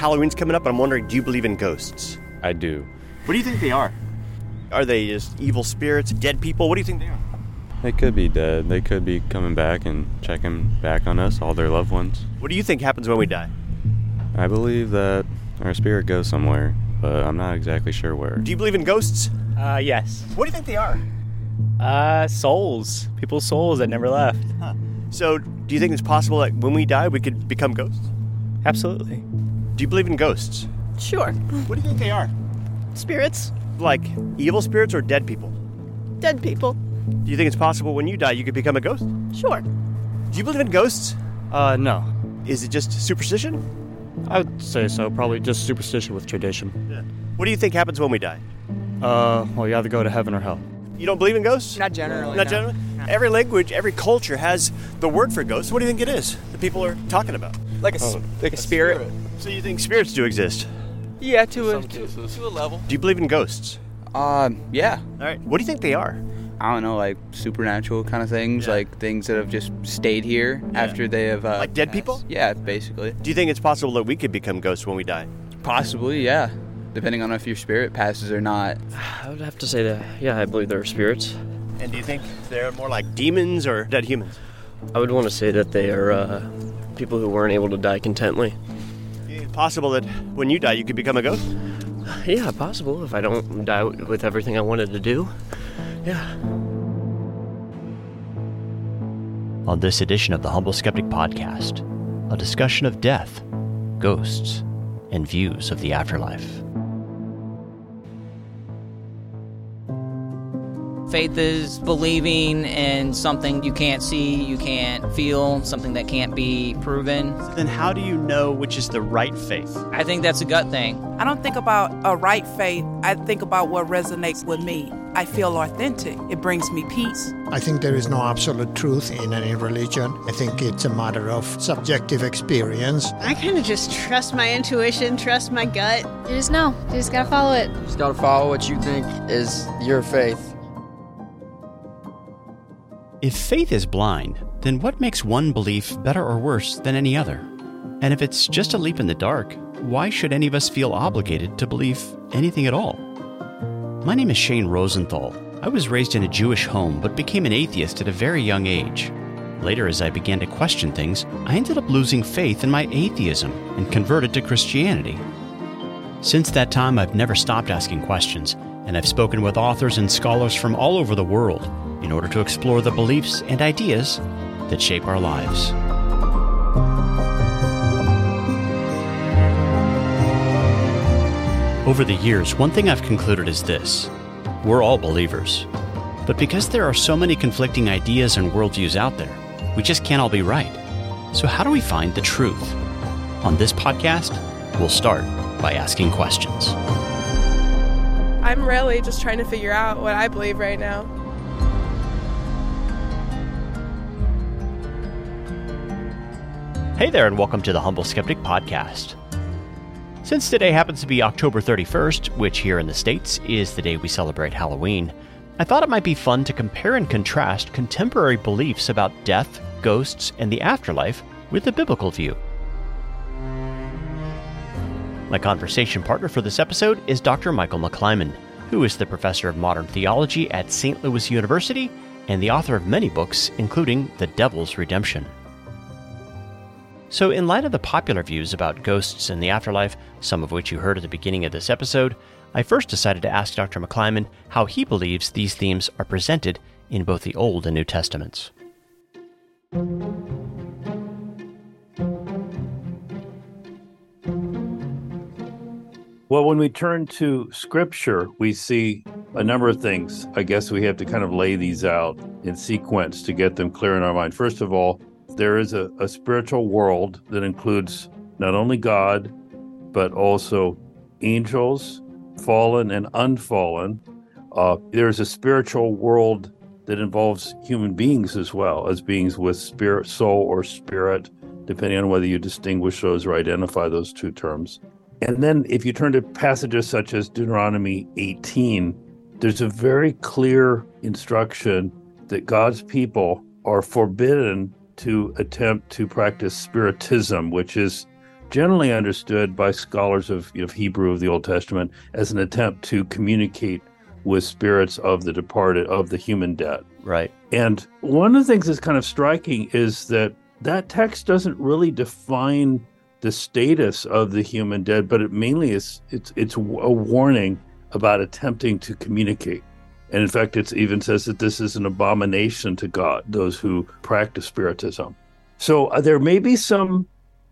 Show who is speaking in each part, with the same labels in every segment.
Speaker 1: Halloween's coming up, and I'm wondering, do you believe in ghosts?
Speaker 2: I do.
Speaker 1: What do you think they are? Are they just evil spirits, dead people? What do you think they are?
Speaker 2: They could be dead. They could be coming back and checking back on us, all their loved ones.
Speaker 1: What do you think happens when we die?
Speaker 2: I believe that our spirit goes somewhere, but I'm not exactly sure where.
Speaker 1: Do you believe in ghosts?
Speaker 3: Uh, yes.
Speaker 1: What do you think they are?
Speaker 3: Uh, souls. People's souls that never left.
Speaker 1: So, do you think it's possible that when we die, we could become ghosts?
Speaker 3: Absolutely.
Speaker 1: Do you believe in ghosts?
Speaker 4: Sure.
Speaker 1: What do you think they are?
Speaker 4: Spirits?
Speaker 1: Like evil spirits or dead people?
Speaker 4: Dead people?
Speaker 1: Do you think it's possible when you die, you could become a ghost?
Speaker 4: Sure.
Speaker 1: Do you believe in ghosts?
Speaker 5: Uh, no.
Speaker 1: Is it just superstition?
Speaker 5: I would say so. Probably just superstition with tradition. Yeah.
Speaker 1: What do you think happens when we die?
Speaker 5: Uh, well, you either go to heaven or hell.
Speaker 1: You don't believe in ghosts?
Speaker 6: Not generally.
Speaker 1: Not
Speaker 6: no.
Speaker 1: generally? Every language, every culture has the word for ghosts. What do you think it is that people are talking about?
Speaker 6: Like a, s- like a spirit.
Speaker 1: So you think spirits do exist?
Speaker 6: Yeah, to a to, to a level.
Speaker 1: Do you believe in ghosts?
Speaker 6: Um, yeah.
Speaker 1: All right. What do you think they are?
Speaker 6: I don't know, like supernatural kind of things,
Speaker 1: Yeah.
Speaker 6: like things that have just stayed here after they have. Uh,
Speaker 1: Like dead
Speaker 6: passed.
Speaker 1: people?
Speaker 6: Yeah, basically.
Speaker 1: Do you think it's possible that we could become ghosts when we die?
Speaker 6: Possibly, yeah. Depending on if your spirit passes or not.
Speaker 5: I would have to say that, yeah, I believe there are spirits.
Speaker 1: And do you think they're more like demons or dead humans?
Speaker 5: I would want to say that they are uh, people who weren't able to die contently.
Speaker 1: Do you possible that when you die, you could become a ghost?
Speaker 5: Yeah, possible if I don't die with everything I wanted to do. Yeah.
Speaker 7: On this edition of the Humble Skeptic Podcast, a discussion of death, ghosts, and views of the afterlife.
Speaker 8: Faith is believing in something you can't see, you can't feel, something that can't be proven.
Speaker 7: Then, how do you know which is the right faith?
Speaker 8: I think that's a gut thing.
Speaker 9: I don't think about a right faith. I think about what resonates with me. I feel authentic. It brings me peace.
Speaker 10: I think there is no absolute truth in any religion. I think it's a matter of subjective experience.
Speaker 4: I kind of just trust my intuition, trust my gut.
Speaker 11: You just know. You just gotta follow it.
Speaker 12: You just gotta follow what you think is your faith.
Speaker 7: If faith is blind, then what makes one belief better or worse than any other? And if it's just a leap in the dark, why should any of us feel obligated to believe anything at all? My name is Shane Rosenthal. I was raised in a Jewish home but became an atheist at a very young age. Later, as I began to question things, I ended up losing faith in my atheism and converted to Christianity. Since that time, I've never stopped asking questions, and I've spoken with authors and scholars from all over the world in order to explore the beliefs and ideas that shape our lives. Over the years, one thing I've concluded is this we're all believers. But because there are so many conflicting ideas and worldviews out there, we just can't all be right. So, how do we find the truth? On this podcast, we'll start by asking questions.
Speaker 13: I'm really just trying to figure out what I believe right now.
Speaker 7: Hey there, and welcome to the Humble Skeptic Podcast. Since today happens to be October 31st, which here in the States is the day we celebrate Halloween, I thought it might be fun to compare and contrast contemporary beliefs about death, ghosts, and the afterlife with the biblical view. My conversation partner for this episode is Dr. Michael McClymond, who is the professor of modern theology at St. Louis University and the author of many books, including The Devil's Redemption. So, in light of the popular views about ghosts and the afterlife, some of which you heard at the beginning of this episode, I first decided to ask Dr. McClymond how he believes these themes are presented in both the Old and New Testaments.
Speaker 14: Well, when we turn to scripture, we see a number of things. I guess we have to kind of lay these out in sequence to get them clear in our mind. First of all, there is a, a spiritual world that includes not only God, but also angels, fallen and unfallen. Uh, there's a spiritual world that involves human beings as well as beings with spirit, soul, or spirit, depending on whether you distinguish those or identify those two terms. And then if you turn to passages such as Deuteronomy 18, there's a very clear instruction that God's people are forbidden to attempt to practice spiritism, which is generally understood by scholars of, of Hebrew of the Old Testament as an attempt to communicate with spirits of the departed, of the human dead.
Speaker 1: Right.
Speaker 14: And one of the things that's kind of striking is that that text doesn't really define the status of the human dead, but it mainly is it's it's a warning about attempting to communicate. And in fact, it even says that this is an abomination to God, those who practice spiritism. So uh, there may be some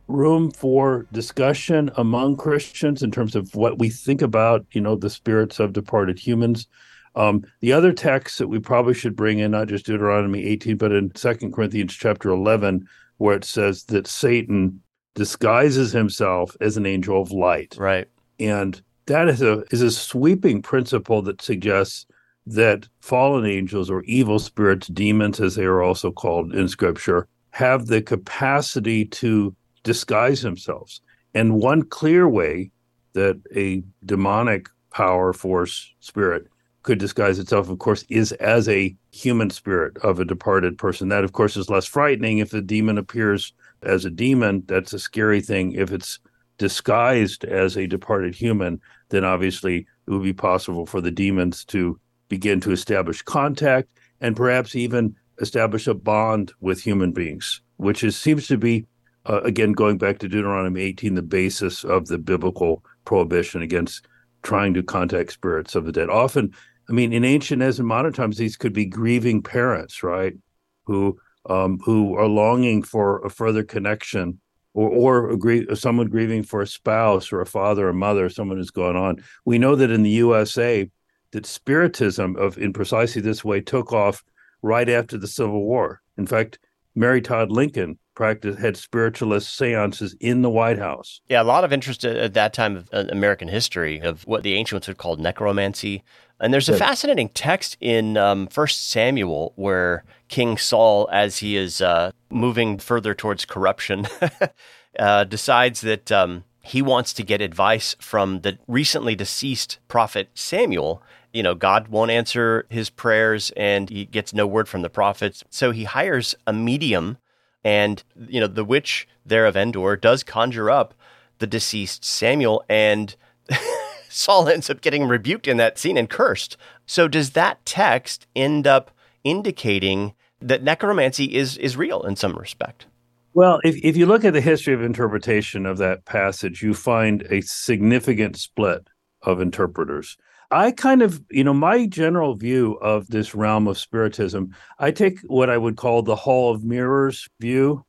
Speaker 14: room for discussion among Christians in terms of what we think about, you know, the spirits of departed humans. Um, the other text that we probably should bring in, not just Deuteronomy 18, but in Second Corinthians chapter 11, where it says that Satan disguises himself as an angel of light.
Speaker 1: Right.
Speaker 14: And that is a is a sweeping principle that suggests that fallen angels or evil spirits, demons as they are also called in scripture, have the capacity to disguise themselves. And one clear way that a demonic power, force, spirit could disguise itself, of course, is as a human spirit of a departed person. That, of course, is less frightening. If the demon appears as a demon, that's a scary thing. If it's disguised as a departed human, then obviously it would be possible for the demons to begin to establish contact and perhaps even establish a bond with human beings, which is, seems to be, uh, again, going back to Deuteronomy 18, the basis of the biblical prohibition against trying to contact spirits of the dead. Often, I mean, in ancient as in modern times, these could be grieving parents, right? Who um, who are longing for a further connection, or or agree, someone grieving for a spouse or a father or mother, someone who's gone on. We know that in the USA, that spiritism of in precisely this way took off right after the Civil War. In fact, Mary Todd Lincoln practiced had spiritualist seances in the White House.
Speaker 1: Yeah, a lot of interest at that time of uh, American history of what the ancients would call necromancy. And there's a yeah. fascinating text in um, First Samuel where King Saul, as he is uh, moving further towards corruption, uh, decides that um, he wants to get advice from the recently deceased prophet Samuel you know, God won't answer his prayers and he gets no word from the prophets. So he hires a medium and, you know, the witch there of Endor does conjure up the deceased Samuel and Saul ends up getting rebuked in that scene and cursed. So does that text end up indicating that necromancy is is real in some respect?
Speaker 14: Well, if, if you look at the history of interpretation of that passage, you find a significant split of interpreters. I kind of, you know, my general view of this realm of spiritism, I take what I would call the Hall of Mirrors view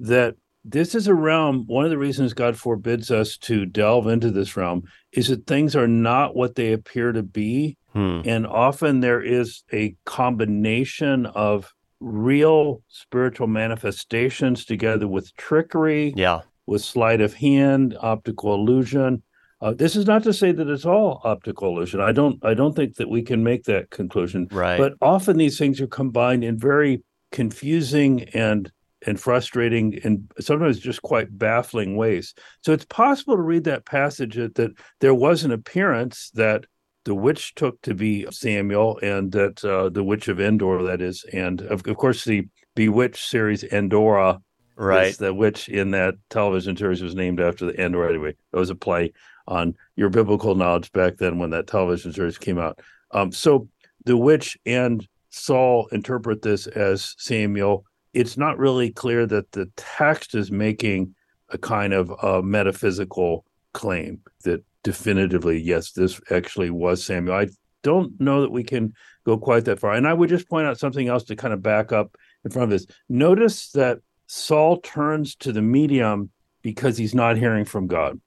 Speaker 14: that this is a realm. One of the reasons God forbids us to delve into this realm is that things are not what they appear to be. Hmm. And often there is a combination of real spiritual manifestations together with trickery,
Speaker 1: yeah,
Speaker 14: with sleight of hand, optical illusion uh, this is not to say that it's all optical illusion. I don't. I don't think that we can make that conclusion.
Speaker 1: Right.
Speaker 14: But often these things are combined in very confusing and and frustrating and sometimes just quite baffling ways. So it's possible to read that passage that, that there was an appearance that the witch took to be Samuel, and that uh, the witch of Endor, that is, and of, of course the Bewitched series Endora,
Speaker 1: right?
Speaker 14: The witch in that television series was named after the Endor. Anyway, it was a play on your biblical knowledge back then when that television series came out. Um, so the witch and Saul interpret this as Samuel. It's not really clear that the text is making a kind of a metaphysical claim that definitively, yes, this actually was Samuel. I don't know that we can go quite that far. And I would just point out something else to kind of back up in front of this. Notice that Saul turns to the medium because he's not hearing from God.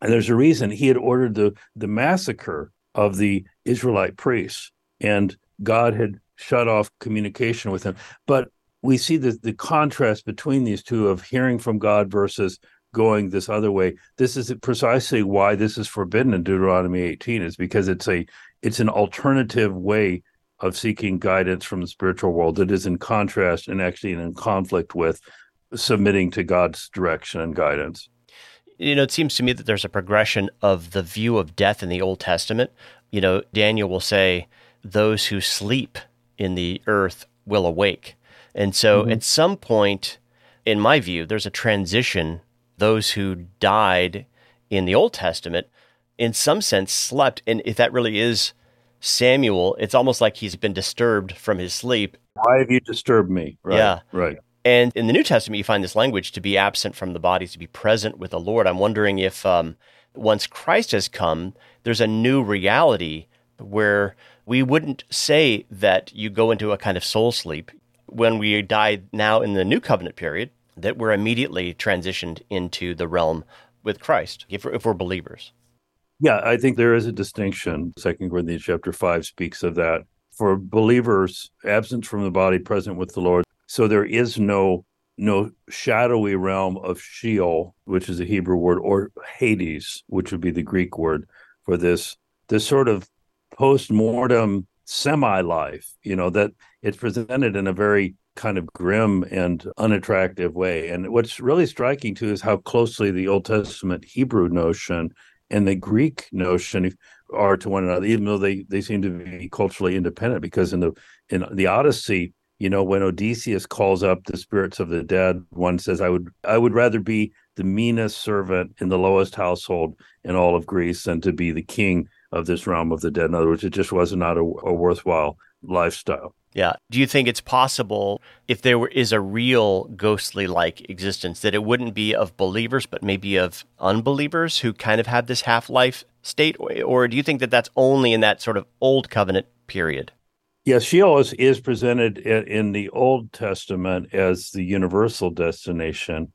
Speaker 14: And there's a reason he had ordered the, the massacre of the Israelite priests, and God had shut off communication with him. But we see the, the contrast between these two of hearing from God versus going this other way. This is precisely why this is forbidden in Deuteronomy 18, is because it's a it's an alternative way of seeking guidance from the spiritual world that is in contrast and actually in conflict with submitting to God's direction and guidance
Speaker 1: you know, it seems to me that there's a progression of the view of death in the Old Testament. You know, Daniel will say, those who sleep in the earth will awake. And so mm-hmm. at some point, in my view, there's a transition those who died in the Old Testament, in some sense, slept. And if that really is Samuel, it's almost like he's been disturbed from his sleep.
Speaker 14: Why have you disturbed me? Right,
Speaker 1: Yeah.
Speaker 14: Right.
Speaker 1: And in the New Testament, you find this language to be absent from the body, to be present with the Lord. I'm wondering if um, once Christ has come, there's a new reality where we wouldn't say that you go into a kind of soul sleep when we die now in the new covenant period, that we're immediately transitioned into the realm with Christ if we're, if we're believers.
Speaker 14: Yeah, I think there is a distinction. Second Corinthians chapter five speaks of that. For believers, absent from the body, present with the Lord. So there is no no shadowy realm of Sheol, which is a Hebrew word, or Hades, which would be the Greek word for this this sort of post-mortem semi-life, you know, that it's presented in a very kind of grim and unattractive way. And what's really striking too is how closely the Old Testament Hebrew notion and the Greek notion are to one another, even though they, they seem to be culturally independent. Because in the in the Odyssey, you know, when Odysseus calls up the spirits of the dead, one says, "I would I would rather be the meanest servant in the lowest household in all of Greece than to be the king of this realm of the dead." In other words, it just was not a, a worthwhile lifestyle.
Speaker 1: Yeah. Do you think it's possible if there were, is a real ghostly like existence that it wouldn't be of believers, but maybe of unbelievers who kind of have this half life state? Or do you think that that's only in that sort of old covenant period?
Speaker 14: Yes, Sheol is, is presented in, the Old Testament as the universal destination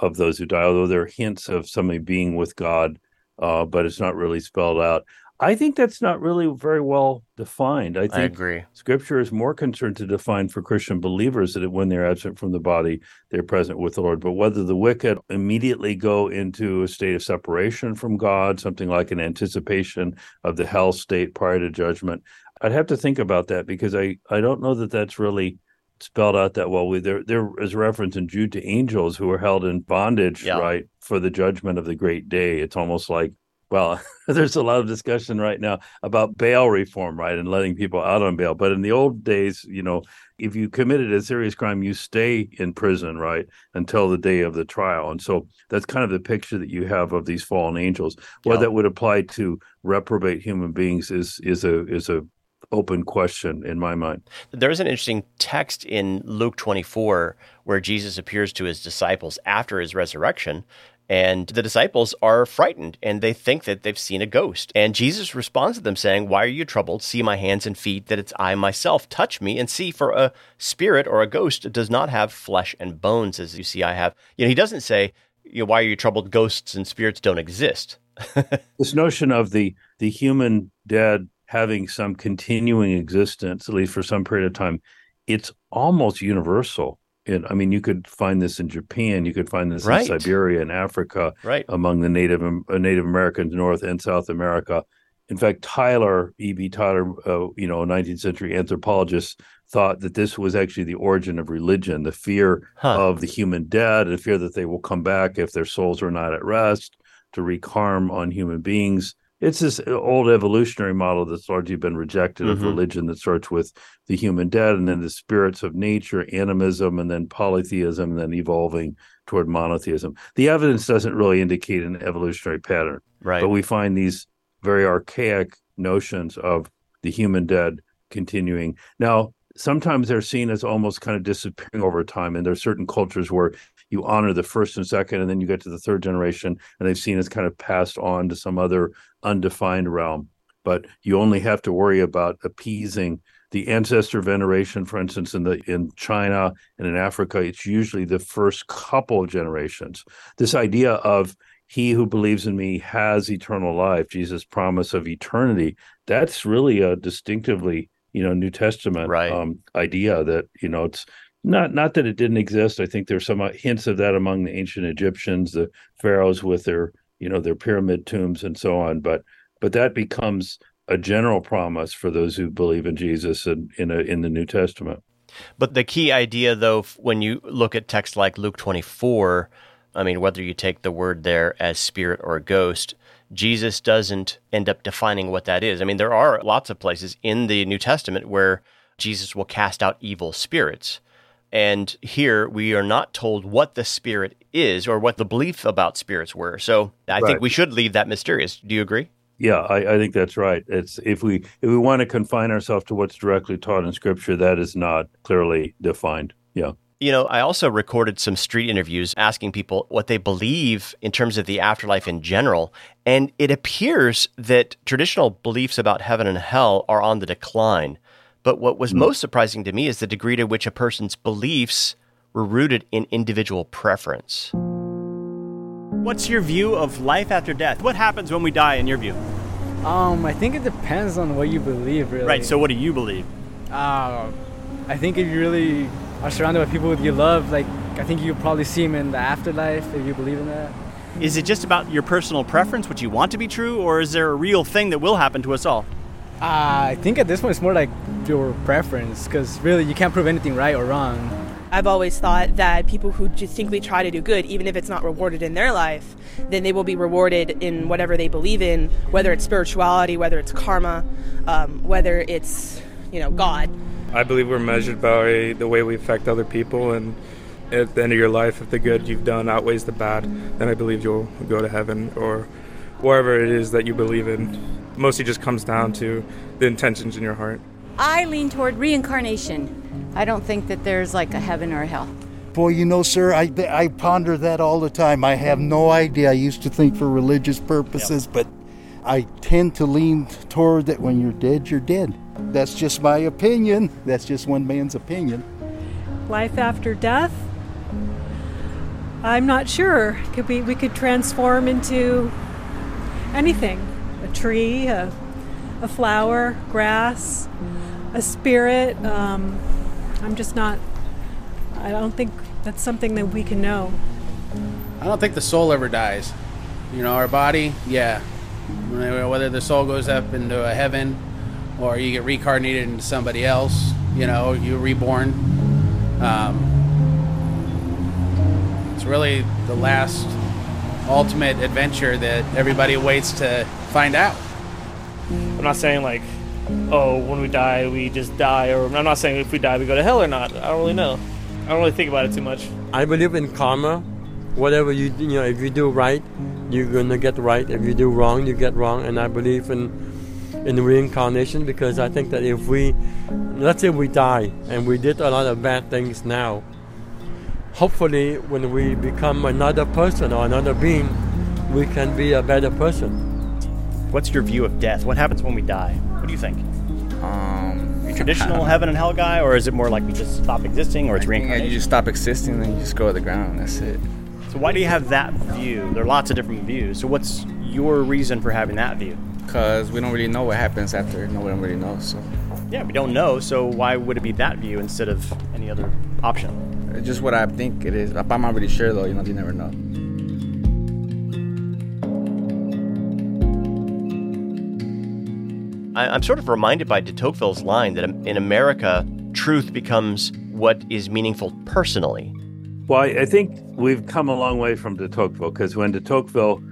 Speaker 14: of those who die, although there are hints of somebody being with God, uh, but it's not really spelled out. I think that's not really very well defined. I think
Speaker 1: I agree.
Speaker 14: Scripture is more concerned to define for Christian believers that when they're absent from the body, they're present with the Lord. But whether the wicked immediately go into a state of separation from God, something like an anticipation of the hell state prior to judgment, I'd have to think about that because I, I don't know that that's really spelled out that well. We, there there is reference in Jude to angels who are held in bondage,
Speaker 1: Yeah.
Speaker 14: right, for the judgment of the great day. It's almost like well, there's a lot of discussion right now about bail reform, right, and letting people out on bail. But in the old days, you know, if you committed a serious crime, you stay in prison, right, until the day of the trial. And so that's kind of the picture that you have of these fallen angels. Whether
Speaker 1: Yeah.
Speaker 14: that would apply to reprobate human beings is is a is a open question in my mind.
Speaker 1: There's an interesting text in Luke 24 where Jesus appears to his disciples after his resurrection. And the disciples are frightened and they think that they've seen a ghost. And Jesus responds to them saying, Why are you troubled? See my hands and feet, that it's I myself. Touch me and see, for a spirit or a ghost does not have flesh and bones, as you see I have. You know, he doesn't say, you know, Why are you troubled? Ghosts and spirits don't exist.
Speaker 14: this notion of the the human dead having some continuing existence at least for some period of time it's almost universal and i mean you could find this in japan you could find this
Speaker 1: Right.
Speaker 14: in siberia and africa
Speaker 1: Right.
Speaker 14: among the native uh, native americans north and south america in fact tylor eb tylor uh, you know 19th century anthropologist thought that this was actually the origin of religion the fear of the human dead the fear that they will come back if their souls are not at rest to wreak harm on human beings. It's this old evolutionary model that's largely been rejected of
Speaker 1: Mhm.
Speaker 14: religion that starts with the human dead and then the spirits of nature, animism, and then polytheism, and then evolving toward monotheism. The evidence doesn't really indicate an evolutionary pattern,
Speaker 1: Right.
Speaker 14: but we find these very archaic notions of the human dead continuing. Now, sometimes they're seen as almost kind of disappearing over time, and there are certain cultures where you honor the first and second, and then you get to the third generation, and they've seen as kind of passed on to some other undefined realm. But you only have to worry about appeasing the ancestor veneration, for instance, in the in China and in Africa. It's usually the first couple of generations. This idea of he who believes in me has eternal life, Jesus' promise of eternity, that's really a distinctively, you know, New Testament
Speaker 1: Right.
Speaker 14: um, idea that, you know, it's not not that it didn't exist. I think there's some uh, hints of that among the ancient Egyptians, the pharaohs with their, you know, their pyramid tombs and so on. But but that becomes a general promise for those who believe in Jesus in a, in the New Testament.
Speaker 1: But the key idea, though, when you look at texts like Luke 24, I mean, whether you take the word there as spirit or ghost, Jesus doesn't end up defining what that is. I mean, there are lots of places in the New Testament where Jesus will cast out evil spirits. And here we are not told what the spirit is or what the belief about spirits were. So I
Speaker 14: Right.
Speaker 1: think we should leave that mysterious. Do you agree?
Speaker 14: Yeah, I, I think that's right. It's if we if we want to confine ourselves to what's directly taught in Scripture, that is not clearly defined. Yeah.
Speaker 1: You know, I also recorded some street interviews asking people what they believe in terms of the afterlife in general. And it appears that traditional beliefs about heaven and hell are on the decline. But what was most surprising to me is the degree to which a person's beliefs were rooted in individual preference.
Speaker 3: What's your view of life after death? What happens when we die, in your view?
Speaker 15: Um, I think it depends on what you believe, really.
Speaker 3: Right. So, what do you believe?
Speaker 15: Uh, I think if you really are surrounded by people that you love, like I think you'll probably see them in the afterlife if you believe in that.
Speaker 3: Is it just about your personal preference, what you want to be true, or is there a real thing that will happen to us all?
Speaker 15: Uh, I think at this point it's more like your preference, because really you can't prove anything right or wrong.
Speaker 16: I've always thought that people who distinctly try to do good, even if it's not rewarded in their life, then they will be rewarded in whatever they believe in, whether it's spirituality, whether it's karma, um, whether it's, you know, God.
Speaker 17: I believe we're measured by the way we affect other people, and at the end of your life, if the good you've done outweighs the bad, then I believe you'll go to heaven or wherever it is that you believe in. Mostly just comes down to the intentions in your heart.
Speaker 18: I lean toward reincarnation. I don't think that there's like a heaven or a hell.
Speaker 19: Boy, you know, sir, I, I ponder that all the time. I have no idea. I used to think for religious purposes, but I tend to lean toward that when you're dead, you're dead. That's just my opinion. That's just one man's opinion.
Speaker 20: Life after death? I'm not sure. Could be we could transform into anything. Tree, a, a flower, grass, a spirit. Um, I'm just not I don't think that's something that we can know.
Speaker 12: I don't think the soul ever dies. You know, our body, yeah. Whether the soul goes up into a heaven or you get reincarnated into somebody else, you know, you're reborn. Um, it's really the last ultimate adventure that everybody waits to find out.
Speaker 4: I'm not saying like, oh, when we die, we just die, or I'm not saying if we die, we go to hell or not. I don't really know. I don't really think about it too much.
Speaker 21: I believe in karma. Whatever you do, you know, if you do right, you're gonna get right. If you do wrong, you get wrong. And I believe in in reincarnation because I think that if we, let's say we die and we did a lot of bad things now, hopefully when we become another person or another being, we can be a better person.
Speaker 3: What's your view of death? What happens when we die? What do you think?
Speaker 6: Um,
Speaker 3: Are you traditional heaven and hell guy, or is it more like we just stop existing, or it's
Speaker 6: I think
Speaker 3: reincarnation?
Speaker 6: you just stop existing, then you just go to the ground. That's it.
Speaker 3: So why do you have that view? There are lots of different views. So what's your reason for having that view?
Speaker 6: Because we don't really know what happens after. No one really knows. So
Speaker 3: Yeah, we don't know. So why would it be that view instead of any other option?
Speaker 6: it's just what I think it is. I'm not really sure though. You know, you never know.
Speaker 1: I, I'm sort of reminded by de Tocqueville's line that um, in America, truth becomes what is meaningful personally.
Speaker 14: Well, I think we've come a long way from de Tocqueville because when de Tocqueville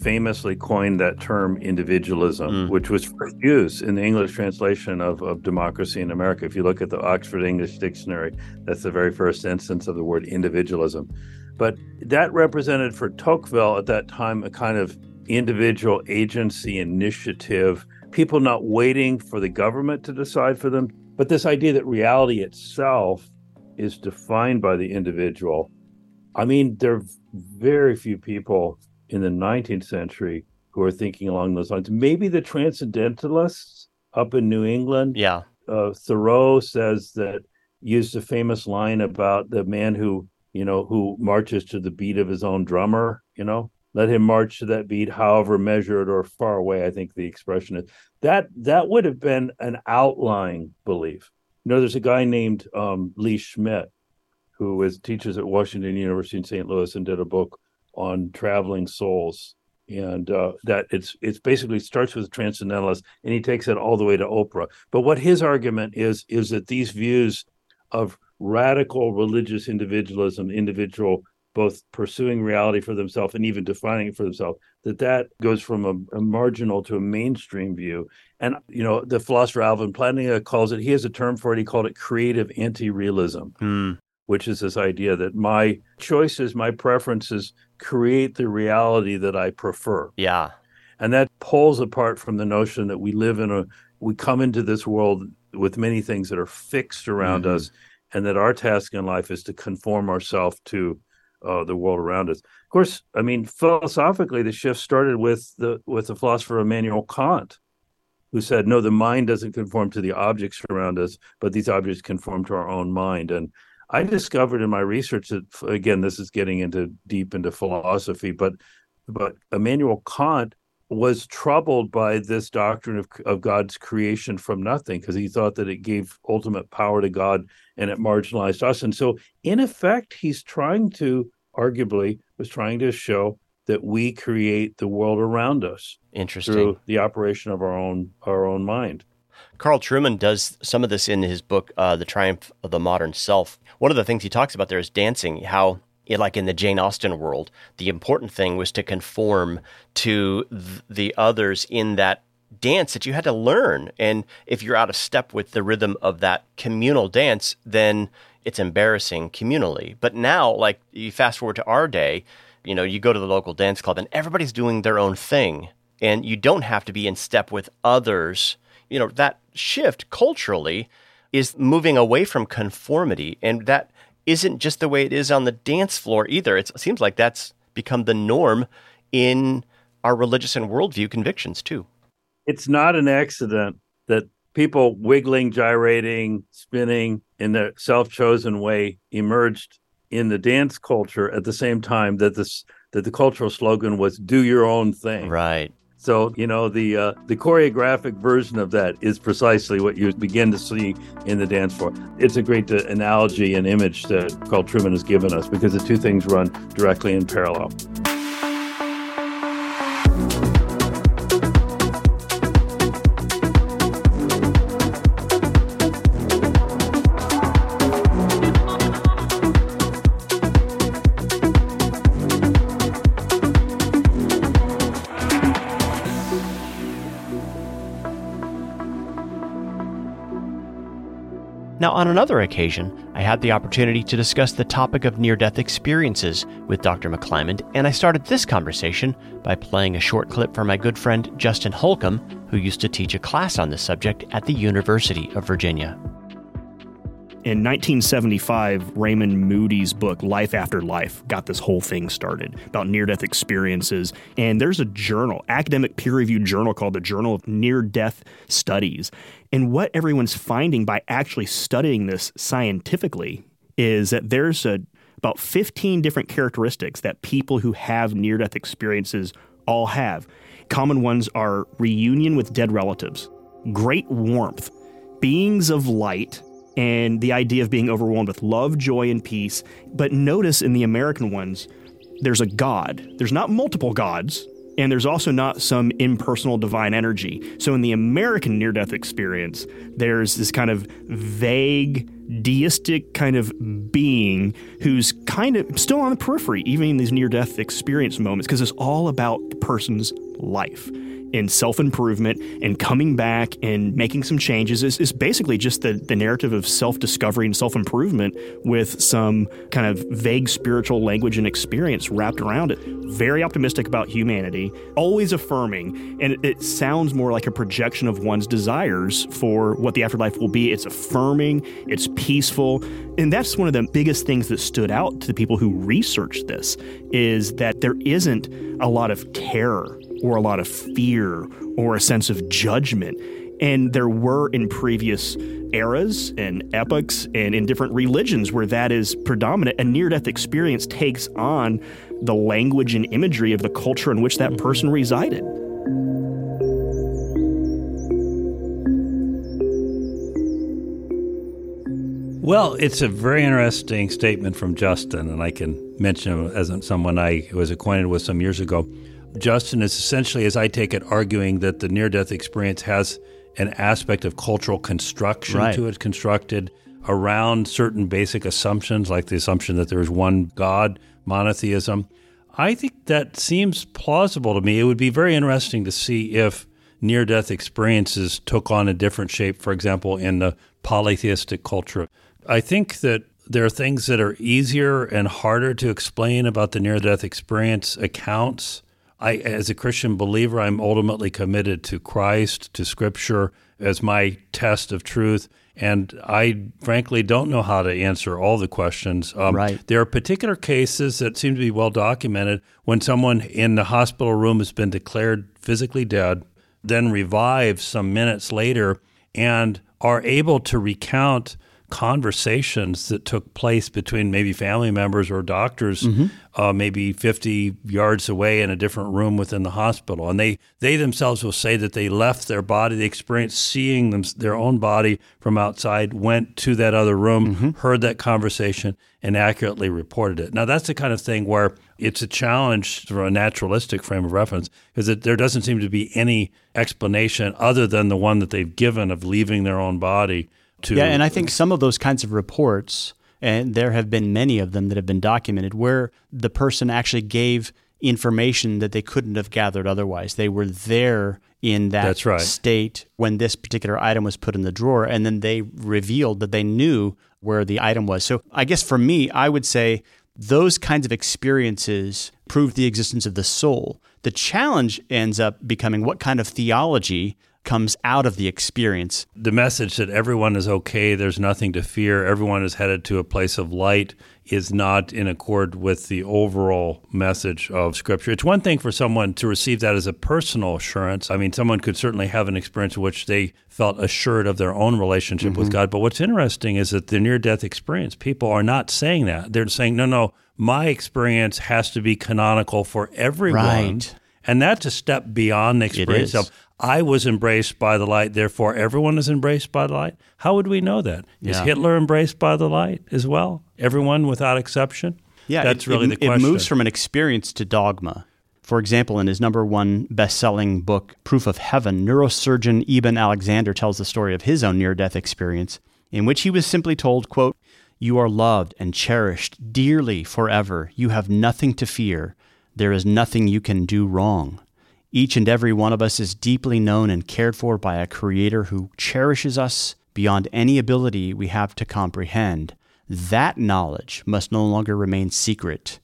Speaker 14: famously coined that term individualism, mm. which was first used in the English translation of, of democracy in America. If you look at the Oxford English Dictionary, that's the very first instance of the word individualism. But that represented for Tocqueville at that time a kind of individual agency initiative, people not waiting for the government to decide for them, but this idea that reality itself is defined by the individual. I mean, there are very few people in the 19th century who are thinking along those lines. Maybe the transcendentalists up in New England.
Speaker 1: Yeah.
Speaker 14: Uh, Thoreau says that used a famous line about the man who, you know, who marches to the beat of his own drummer, you know, let him march to that beat, however measured or far away, I think the expression is. That that would have been an outlying belief. You know, there's a guy named um, Leigh Schmidt who is teaches at Washington University in St. Louis and did a book on traveling souls and uh, that it's it's basically starts with transcendentalists and he takes it all the way to Oprah. But what his argument is is that these views of radical religious individualism, individual both pursuing reality for themselves and even defining it for themselves, that that goes from a, a marginal to a mainstream view. And you know, the philosopher Alvin Plantinga calls it. He has a term for it. He called it creative anti-realism. which is this idea that my choices, my preferences create the reality that I prefer.
Speaker 1: Yeah.
Speaker 14: And that pulls apart from the notion that we live in a, we come into this world with many things that are fixed around
Speaker 1: Mm-hmm.
Speaker 14: us, and that our task in life is to conform ourselves to uh, the world around us. Of course, I mean, philosophically, the shift started with the with the philosopher Immanuel Kant, who said, "No, the mind doesn't conform to the objects around us, but these objects conform to our own mind." And I discovered in my research that, again, this is getting into deep into philosophy, but but Immanuel Kant was troubled by this doctrine of, of God's creation from nothing because he thought that it gave ultimate power to God and it marginalized us. And so, in effect, he's trying to, arguably, was trying to show that we create the world around us
Speaker 1: Interesting.
Speaker 14: through the operation of our own our own mind.
Speaker 1: Carl Trueman does some of this in his book, uh, The Triumph of the Modern Self. One of the things he talks about there is dancing, how, like in the Jane Austen world, the important thing was to conform to th- the others in that dance that you had to learn. And if you're out of step with the rhythm of that communal dance, then it's embarrassing communally. But now, like, you fast forward to our day, you know, you go to the local dance club and everybody's doing their own thing. And you don't have to be in step with others you know that shift culturally is moving away from conformity and that isn't just the way it is on the dance floor either it's, it seems like that's become the norm in our religious and worldview convictions too
Speaker 14: It's not an accident that people wiggling, gyrating, spinning in their self-chosen way emerged in the dance culture at the same time that this that the cultural slogan was "Do your own thing."
Speaker 1: Right.
Speaker 14: So you know the uh, the choreographic version of that is precisely what you begin to see in the dance floor. It's a great uh, analogy and image that Carl Trueman has given us because the two things run directly in parallel.
Speaker 7: Now, on another occasion, I had the opportunity to discuss the topic of near death experiences with Dr. McClymond, and I started this conversation by playing a short clip from my good friend Justin Holcomb, who used to teach a class on this subject at the University of Virginia.
Speaker 22: In 1975, Raymond Moody's book, Life After Life, got this whole thing started about near death experiences. And there's a journal, academic peer reviewed journal called the Journal of Near Death Studies. And what everyone's finding by actually studying this scientifically is that there's a, about 15 different characteristics that people who have near death experiences all have. Common ones are reunion with dead relatives, great warmth, beings of light, and the idea of being overwhelmed with love, joy, and peace. But notice in the American ones, there's a God. There's not multiple gods, and there's also not some impersonal divine energy. So in the American near death experience, there's this kind of vague, deistic kind of being who's kind of still on the periphery, even in these near death experience moments, because it's all about the person's life and self improvement and coming back and making some changes is, is basically just the, the narrative of self discovery and self improvement with some kind of vague spiritual language and experience wrapped around it. Very optimistic about humanity, always affirming, and it, it sounds more like a projection of one's desires for what the afterlife will be. It's affirming, it's peaceful, and that's one of the biggest things that stood out to the people who researched this is that there isn't a lot of terror or a lot of fear or a sense of judgment. And there were in previous eras and epochs and in different religions where that is predominant. A near death experience takes on the language and imagery of the culture in which that person resided.
Speaker 3: Well, it's a very interesting statement from Justin, and I can mention him as someone I was acquainted with some years ago. Justin is essentially, as I take it, arguing that the near death experience has an aspect of cultural construction
Speaker 7: Right.
Speaker 3: to it, constructed around certain basic assumptions, like the assumption that there is one God, monotheism. I think that seems plausible to me. It would be very interesting to see if near death experiences took on a different shape, for example, in the polytheistic culture. I think that
Speaker 14: there are things that are easier and harder to explain about the near death experience accounts. I, as a Christian believer, I'm ultimately committed to Christ, to Scripture as my test of truth. And I frankly don't know how to answer all the questions. Um,
Speaker 3: Right.
Speaker 14: There are particular cases that seem to be well documented when someone in the hospital room has been declared physically dead, then revived some minutes later, and are able to recount conversations that took place between maybe family members or doctors, uh, maybe 50 yards away in a different room within the hospital. And they, they themselves will say that they left their body, they experienced seeing them, their own body from outside, went to that other room, heard that conversation, and accurately reported it. Now, that's the kind of thing where it's a challenge for a naturalistic frame of reference because there doesn't seem to be any explanation other than the one that they've given of leaving their own body to
Speaker 3: Yeah, and I think some of those kinds of reports, and there have been many of them that have been documented, where the person actually gave information that they couldn't have gathered otherwise. They were there in that
Speaker 14: right.
Speaker 3: state when this particular item was put in the drawer, and then they revealed that they knew where the item was. So I guess for me, I would say those kinds of experiences prove the existence of the soul. The challenge ends up becoming what kind of theology comes out of the experience.
Speaker 14: the message that everyone is okay, there's nothing to fear, everyone is headed to a place of light is not in accord with the overall message of Scripture. It's one thing for someone to receive that as a personal assurance. I mean, someone could certainly have an experience in which they felt assured of their own relationship with
Speaker 3: Mhm.
Speaker 14: God. But what's interesting is that the near death experience, people are not saying that. They're saying, no, no, my experience has to be canonical for everyone.
Speaker 3: Right.
Speaker 14: And that's a step beyond the experience of I was embraced by the light, therefore everyone is embraced by the light. How would we know that? Is
Speaker 3: Yeah.
Speaker 14: Hitler embraced by the light as well? Everyone without exception?
Speaker 3: Yeah,
Speaker 14: that's
Speaker 3: it,
Speaker 14: really
Speaker 3: it,
Speaker 14: the question.
Speaker 3: It moves from an experience to dogma. For example, in his number one best-selling book, Proof of Heaven, neurosurgeon Eben Alexander tells the story of his own near-death experience, in which he was simply told, quote, "You are loved and cherished dearly forever. You have nothing to fear. There is nothing you can do wrong." Each and every one of us is deeply known and cared for by a Creator who cherishes us beyond any ability we have to comprehend. That knowledge must no longer remain secret.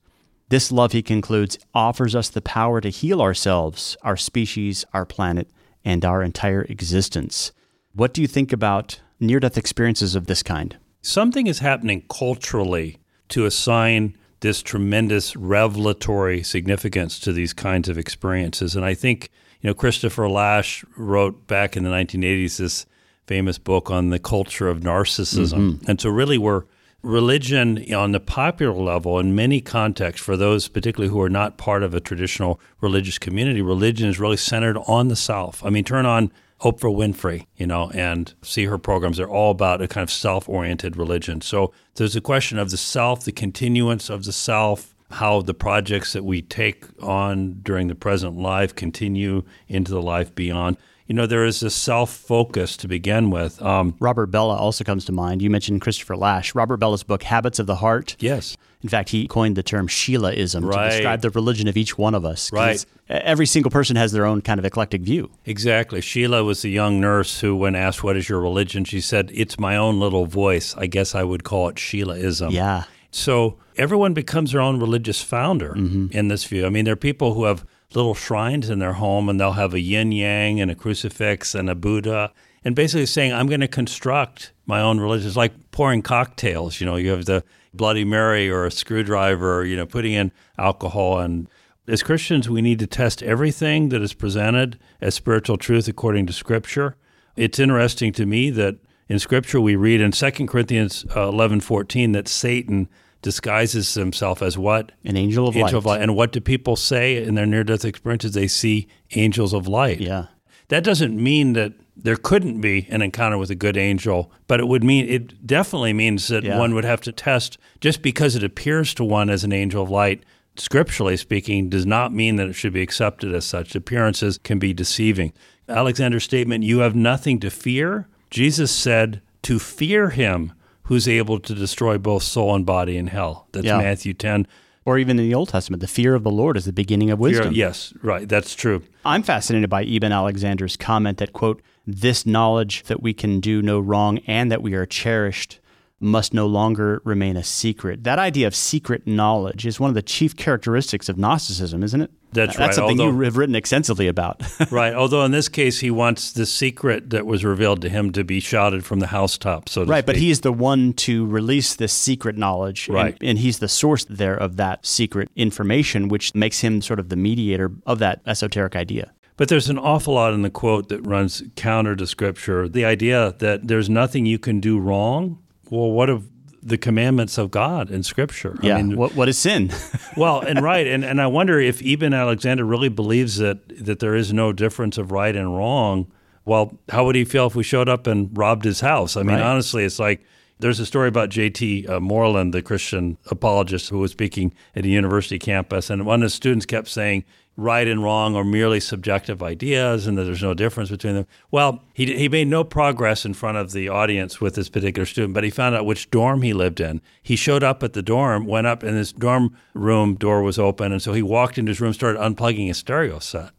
Speaker 3: This love, he concludes, offers us the power to heal ourselves, our species, our planet, and our entire existence. What do you think about near death experiences of this kind?
Speaker 14: Something is happening culturally to assign this tremendous revelatory significance to these kinds of experiences. And I think, you know, Christopher Lasch wrote back in the 1980s this famous book on the culture of narcissism.
Speaker 3: Mhm.
Speaker 14: And so, really, we're religion on the popular level in many contexts for those particularly who are not part of a traditional religious community religion is really centered on the self i mean turn on oprah winfrey you know and see her programs they're all about a kind of self-oriented religion so there's a question of the self the continuance of the self how the projects that we take on during the present life continue into the life beyond you know there is a self-focus to begin with um,
Speaker 3: Robert Bellah also comes to mind. You mentioned Christopher Lasch. Robert Bellah's book, Habits of the Heart.
Speaker 14: Yes.
Speaker 3: In fact, he coined the term Sheilaism
Speaker 14: Right.
Speaker 3: to describe the religion of each one of us.
Speaker 14: Right.
Speaker 3: Every single person has their own kind of eclectic view.
Speaker 14: Exactly. Sheila was the young nurse who, when asked, What is your religion? she said, It's my own little voice. I guess I would call it Sheilaism.
Speaker 3: Yeah.
Speaker 14: So everyone becomes their own religious founder mm-hmm. in this view. I mean, there are people who have little shrines in their home and they'll have a yin yang and a crucifix and a Buddha and basically saying, I'm going to construct my own religion. It's like pouring cocktails. You know, you have the Bloody Mary or a screwdriver, you know, putting in alcohol. And as Christians, we need to test everything that is presented as spiritual truth according to Scripture. It's interesting to me that in Scripture we read in 2 Corinthians uh, 11 14 that Satan disguises himself as what?
Speaker 3: An angel of
Speaker 14: angel
Speaker 3: light.
Speaker 14: And what do people say in their near death experiences? They see angels of light.
Speaker 3: Yeah.
Speaker 14: That doesn't mean that there couldn't be an encounter with a good angel, but it would mean it definitely means that
Speaker 3: Yeah.
Speaker 14: one would have to test just because it appears to one as an angel of light, scripturally speaking, does not mean that it should be accepted as such. Appearances can be deceiving. Alexander's statement, you have nothing to fear. Jesus said to fear him who's able to destroy both soul and body in hell. That's
Speaker 3: Yeah.
Speaker 14: Matthew 10.
Speaker 3: Or even in the Old Testament, the fear of the Lord is the beginning of wisdom.
Speaker 14: Fear- yes, right. That's true.
Speaker 3: I'm fascinated by Eben Alexander's comment that, quote, this knowledge that we can do no wrong and that we are cherished must no longer remain a secret. That idea of secret knowledge is one of the chief characteristics of Gnosticism, isn't it?
Speaker 14: That's right.
Speaker 3: That's something
Speaker 14: Although-
Speaker 3: you have written extensively about.
Speaker 14: right. Although in this case, he wants the secret that was revealed to him to be shouted from the housetop. So to
Speaker 3: right, but
Speaker 14: speak.
Speaker 3: he is the one to release this secret knowledge.
Speaker 14: Right.
Speaker 3: And, he's the source there of that secret information, which makes him sort of the mediator of that esoteric idea.
Speaker 14: But there's an awful lot in the quote that runs counter to Scripture. The idea that there's nothing you can do wrong. Well, what of the commandments of God in Scripture?
Speaker 3: Yeah. what, what is sin?
Speaker 14: well, and right, and, and I wonder if Eben Alexander really believes that that there is no difference of right and wrong. Well, how would he feel if we showed up and robbed his house? I mean,
Speaker 3: Right.
Speaker 14: honestly, it's like there's a story about J.P. Uh, Moreland, the Christian apologist who was speaking at a university campus, and one of the students kept saying right and wrong are merely subjective ideas and that there's no difference between them. Well, he, he made no progress in front of the audience with this particular student, but he found out which dorm he lived in. He showed up at the dorm, went up, and his dorm room door was open, and so he walked into his room, started unplugging his stereo set.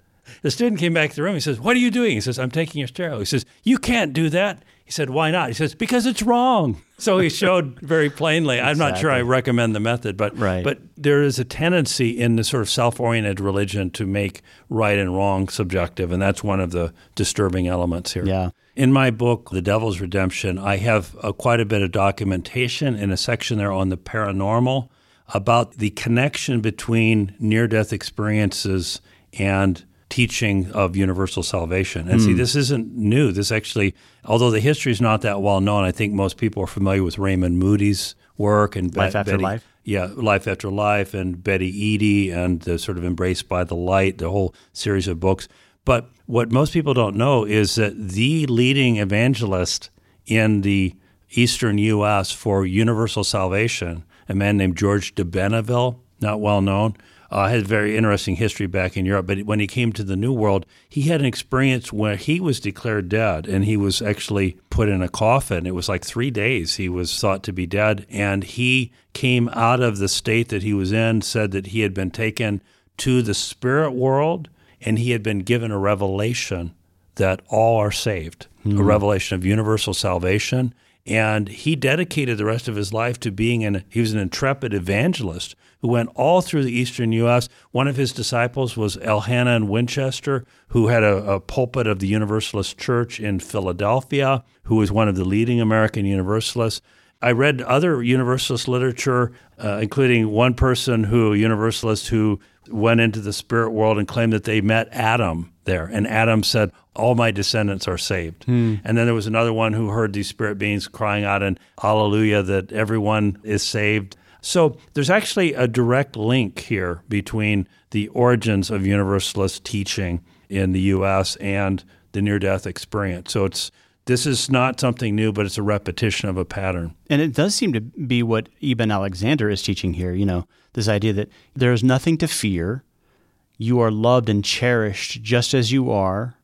Speaker 14: The student came back to the room. He says, What are you doing? He says, I'm taking your stereo. He says, You can't do that. He said, Why not? He says, Because it's wrong. So he showed very plainly. I'm not sure I recommend the method, but
Speaker 3: Right.
Speaker 14: but there is a tendency in the sort of self-oriented religion to make right and wrong subjective, and that's one of the disturbing elements here.
Speaker 3: Yeah.
Speaker 14: In my book, The Devil's Redemption, I have uh, quite a bit of documentation in a section there on the paranormal about the connection between near-death experiences and teaching of universal salvation. And see,
Speaker 3: Hmm.
Speaker 14: this isn't new. This actually, although the history is not that well known, I think most people are familiar with Raymond Moody's work and
Speaker 3: Life
Speaker 14: Bet-
Speaker 3: After
Speaker 14: Betty-
Speaker 3: Life?
Speaker 14: yeah, Life After Life and Betty Eadie and the sort of Embraced by the Light, the whole series of books. But what most people don't know is that the leading evangelist in the eastern U.S. for universal salvation, a man named George de Benneville, not well known, uh, had a very interesting history back in Europe. But when he came to the New World, he had an experience where he was declared dead and he was actually put in a coffin. It was like three days he was thought to be dead. And he came out of the state that he was in, said that he had been taken to the spirit world and he had been given a revelation that all are saved, a
Speaker 3: Hmm.
Speaker 14: revelation of universal salvation. And he dedicated the rest of his life to being an he was an intrepid evangelist who went all through the eastern US. One of his disciples was Elhanan Winchester, who had a, a pulpit of the Universalist Church in Philadelphia, who was one of the leading American Universalists. I read other Universalist literature, uh, including one person who, a Universalist, who went into the spirit world and claimed that they met Adam there. And Adam said, All my descendants are saved.
Speaker 3: Hmm.
Speaker 14: And then there was another one who heard these spirit beings crying out in Alleluia that everyone is saved. So there's actually a direct link here between the origins of Universalist teaching in the U.S. and the near death experience. So it's this is not something new, but it's a repetition of a pattern.
Speaker 3: And it does seem to be what Eben Alexander is teaching here. You know, this idea that there is nothing to fear. You are loved and cherished just as you are.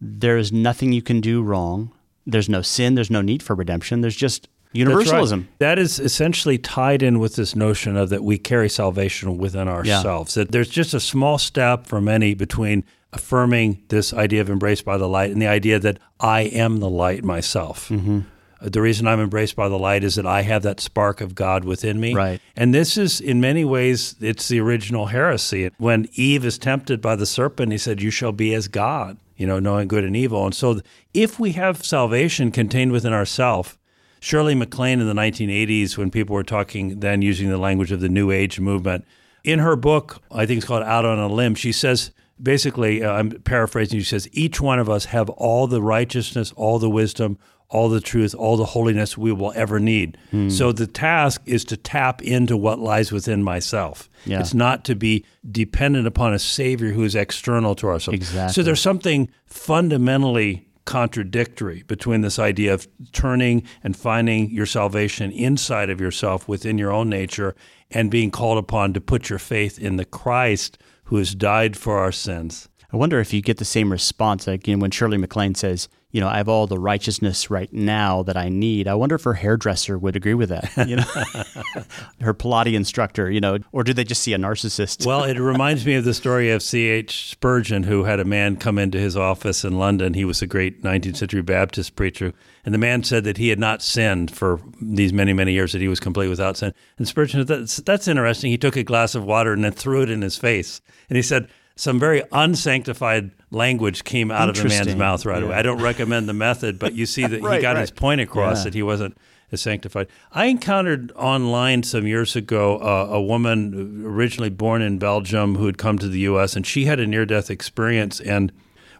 Speaker 3: There is nothing you can do wrong. There's no sin. There's no need for redemption. There's just universalism.
Speaker 14: Right. That is essentially tied in with this notion of that we carry salvation within ourselves. That there's just a small step for many between affirming this idea of embraced by the light and the idea that I am the light myself.
Speaker 3: Mm-hmm.
Speaker 14: Uh, The reason I'm embraced by the light is that I have that spark of God within me.
Speaker 3: Right.
Speaker 14: And this is, in many ways, it's the original heresy. When Eve is tempted by the serpent, he said, You shall be as God, you know, knowing good and evil. And so, if we have salvation contained within ourselves, Shirley MacLaine in the 1980s, when people were talking then using the language of the New Age movement, in her book, I think it's called Out on a Limb, she says, basically, uh, I'm paraphrasing, she says, each one of us have all the righteousness, all the wisdom, all the truth, all the holiness we will ever need.
Speaker 3: Hmm.
Speaker 14: So the task is to tap into what lies within myself.
Speaker 3: Yeah.
Speaker 14: It's not to be dependent upon a savior who is external to ourselves.
Speaker 3: Exactly.
Speaker 14: So there's something fundamentally contradictory between this idea of turning and finding your salvation inside of yourself within your own nature and being called upon to put your faith in the Christ who has died for our sins.
Speaker 3: I wonder if you get the same response again when Shirley MacLaine says, you know, I have all the righteousness right now that I need. I wonder if her hairdresser would agree with that. You know, her Pilates instructor. You know, or do they just see a narcissist?
Speaker 14: well, it reminds me of the story of C.H. Spurgeon, who had a man come into his office in London. He was a great 19th century Baptist preacher. And the man said that he had not sinned for these many, many years, that he was complete without sin. And Spurgeon said, that's, that's interesting. He took a glass of water and then threw it in his face. And he said, some very unsanctified language came out of the man's mouth right
Speaker 3: Yeah.
Speaker 14: away. I don't recommend the method, but you see that he got
Speaker 3: right.
Speaker 14: his point across
Speaker 3: Yeah.
Speaker 14: that he wasn't as sanctified. I encountered online some years ago uh, a woman originally born in Belgium who had come to the U.S. and she had a near-death experience. And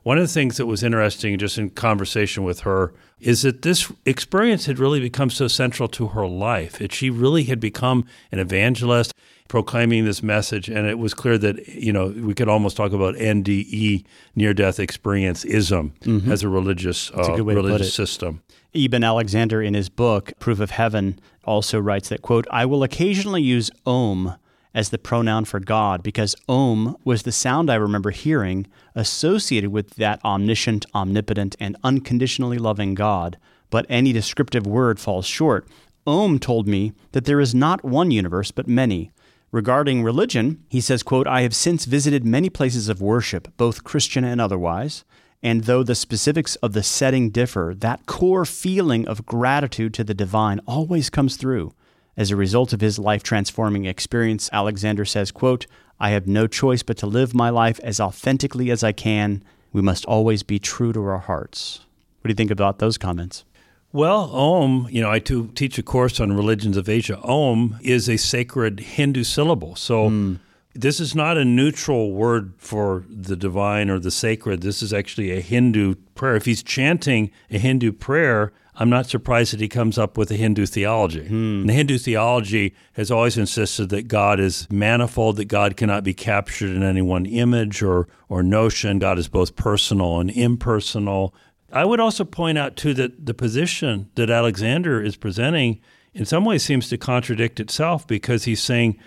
Speaker 14: one of the things that was interesting, just in conversation with her, is that this experience had really become so central to her life. That she really had become an evangelist proclaiming this message and it was clear that you know we could almost talk about NDE near death experience ism
Speaker 3: Mhm.
Speaker 14: as a religious
Speaker 3: a
Speaker 14: uh,
Speaker 3: good way to put
Speaker 14: religious system
Speaker 3: Eben Alexander, in his book Proof of Heaven, also writes that, quote, I will occasionally use Om as the pronoun for God because Om was the sound I remember hearing associated with that omniscient, omnipotent, and unconditionally loving God. But any descriptive word falls short. Om told me that there is not one universe, but many. Regarding religion, he says, quote, I have since visited many places of worship, both Christian and otherwise, and though the specifics of the setting differ, that core feeling of gratitude to the divine always comes through. As a result of his life transforming experience, Alexander says, quote, I have no choice but to live my life as authentically as I can. We must always be true to our hearts. What do you think about those comments?
Speaker 14: Well, Om, you know, I too teach a course on religions of Asia. Om is a sacred Hindu syllable. So hmm. this is not a neutral word for the divine or the sacred. This is actually a Hindu prayer. If he's chanting a Hindu prayer, I'm not surprised that he comes up with a Hindu theology. Hmm. And the Hindu theology has always insisted that God is manifold, that God cannot be captured in any one image or, or notion. God is both personal and impersonal. I would also point out, too, that the position that Alexander is presenting in some ways seems to contradict itself because he's saying,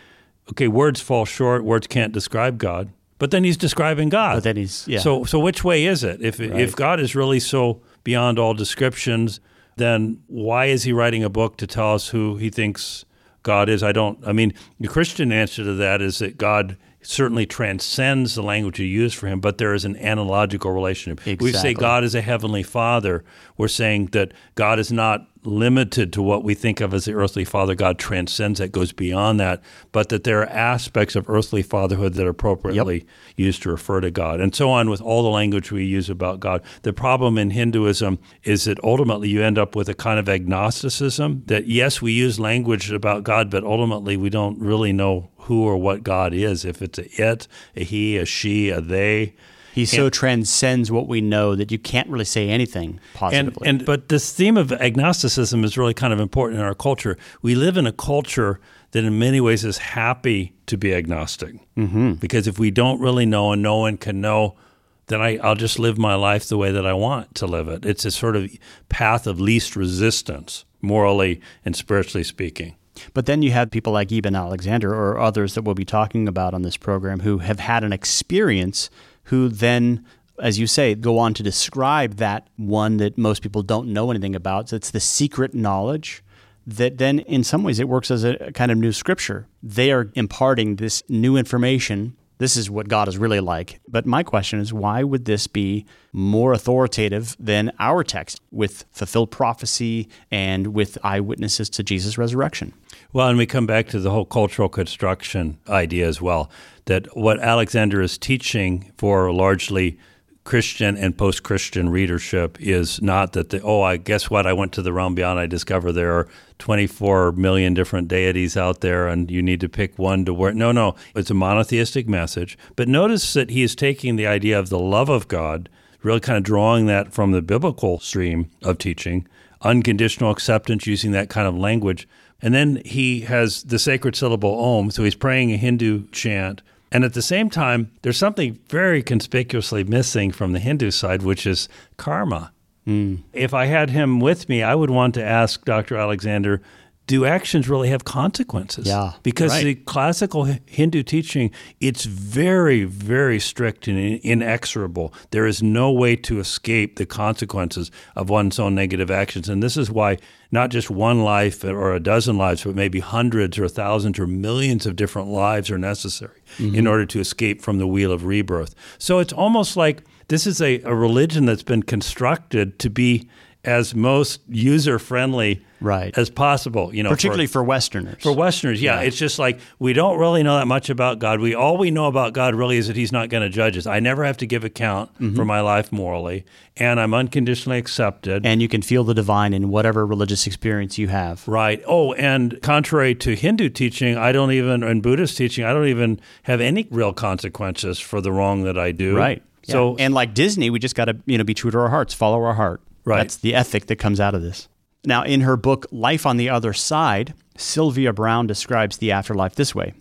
Speaker 14: okay, words fall short, words can't describe God. But then he's describing God.
Speaker 3: But then he's, yeah.
Speaker 14: So, so which way is it? If,
Speaker 3: Right.
Speaker 14: if God is really so beyond all descriptions, then why is he writing a book to tell us who he thinks God is? I don't, I mean, the Christian answer to that is that God certainly transcends the language you use for him, but there is an analogical relationship. We say God is a heavenly father. We're saying that God is not limited to what we think of as the earthly father. God transcends that, goes beyond that, but that there are aspects of earthly fatherhood that are appropriately used to refer to God, and so on with all the language we use about God. The problem in Hinduism is that ultimately you end up with a kind of agnosticism that, yes, we use language about God, but ultimately we don't really know who or what God is, if it's a it, a he, a she, a they.
Speaker 3: He so
Speaker 14: And-
Speaker 3: transcends what we know that you can't really say anything
Speaker 14: and,
Speaker 3: positively.
Speaker 14: and but this theme of agnosticism is really kind of important in our culture. We live in a culture that, in many ways, is happy to be agnostic
Speaker 3: mm-hmm.
Speaker 14: because if we don't really know and no one can know, then I, I'll just live my life the way that I want to live it. It's a sort of path of least resistance, morally and spiritually speaking.
Speaker 3: But then you have people like Eben Alexander or others that we'll be talking about on this program who have had an experience who then, as you say, go on to describe that one that most people don't know anything about. So it's the secret knowledge that then, in some ways, it works as a kind of new scripture. They are imparting this new information. This is what God is really like. But my question is why would this be more authoritative than our text with fulfilled prophecy and with eyewitnesses to Jesus' resurrection?
Speaker 14: Well, and we come back to the whole cultural construction idea as well. That what Alexander is teaching for largely Christian and post Christian readership is not that the, oh, I guess what? I went to the realm beyond. I discover there are 24 million different deities out there and you need to pick one to work. No, no. It's a monotheistic message. But notice that he is taking the idea of the love of God, really kind of drawing that from the biblical stream of teaching, unconditional acceptance using that kind of language. And then he has the sacred syllable Om, so he's praying a Hindu chant. And at the same time, there's something very conspicuously missing from the Hindu side, which is karma. Hmm. If I had him with me, I would want to ask Dr. Alexander, do actions really have consequences?
Speaker 3: Yeah,
Speaker 14: Because
Speaker 3: right.
Speaker 14: the classical Hindu teaching, it's very, very strict and inexorable. There is no way to escape the consequences of one's own negative actions. And this is why not just one life or a dozen lives, but maybe hundreds or thousands or millions of different lives are necessary
Speaker 3: Mm-hmm.
Speaker 14: in order to escape from the wheel of rebirth. So it's almost like this is a, a religion that's been constructed to be as most user friendly
Speaker 3: right.
Speaker 14: as possible. You know,
Speaker 3: Particularly for Westerners.
Speaker 14: For Westerners, yeah.
Speaker 3: Yeah.
Speaker 14: It's just like we don't really know that much about God. We all we know about God really is that He's not going to judge us. I never have to give account
Speaker 3: Mm-hmm.
Speaker 14: for my life morally, and I'm unconditionally accepted.
Speaker 3: And you can feel the divine in whatever religious experience you have.
Speaker 14: Right. Oh, and contrary to Hindu teaching, I don't even, and Buddhist teaching, I don't even have any real consequences for the wrong that I do.
Speaker 3: Right.
Speaker 14: So,
Speaker 3: Yeah. and like Disney, we just got to you know be true to our hearts, follow our heart.
Speaker 14: Right.
Speaker 3: That's the ethic that comes out of this. Now, in her book Life on the Other Side, Sylvia Browne describes the afterlife this way.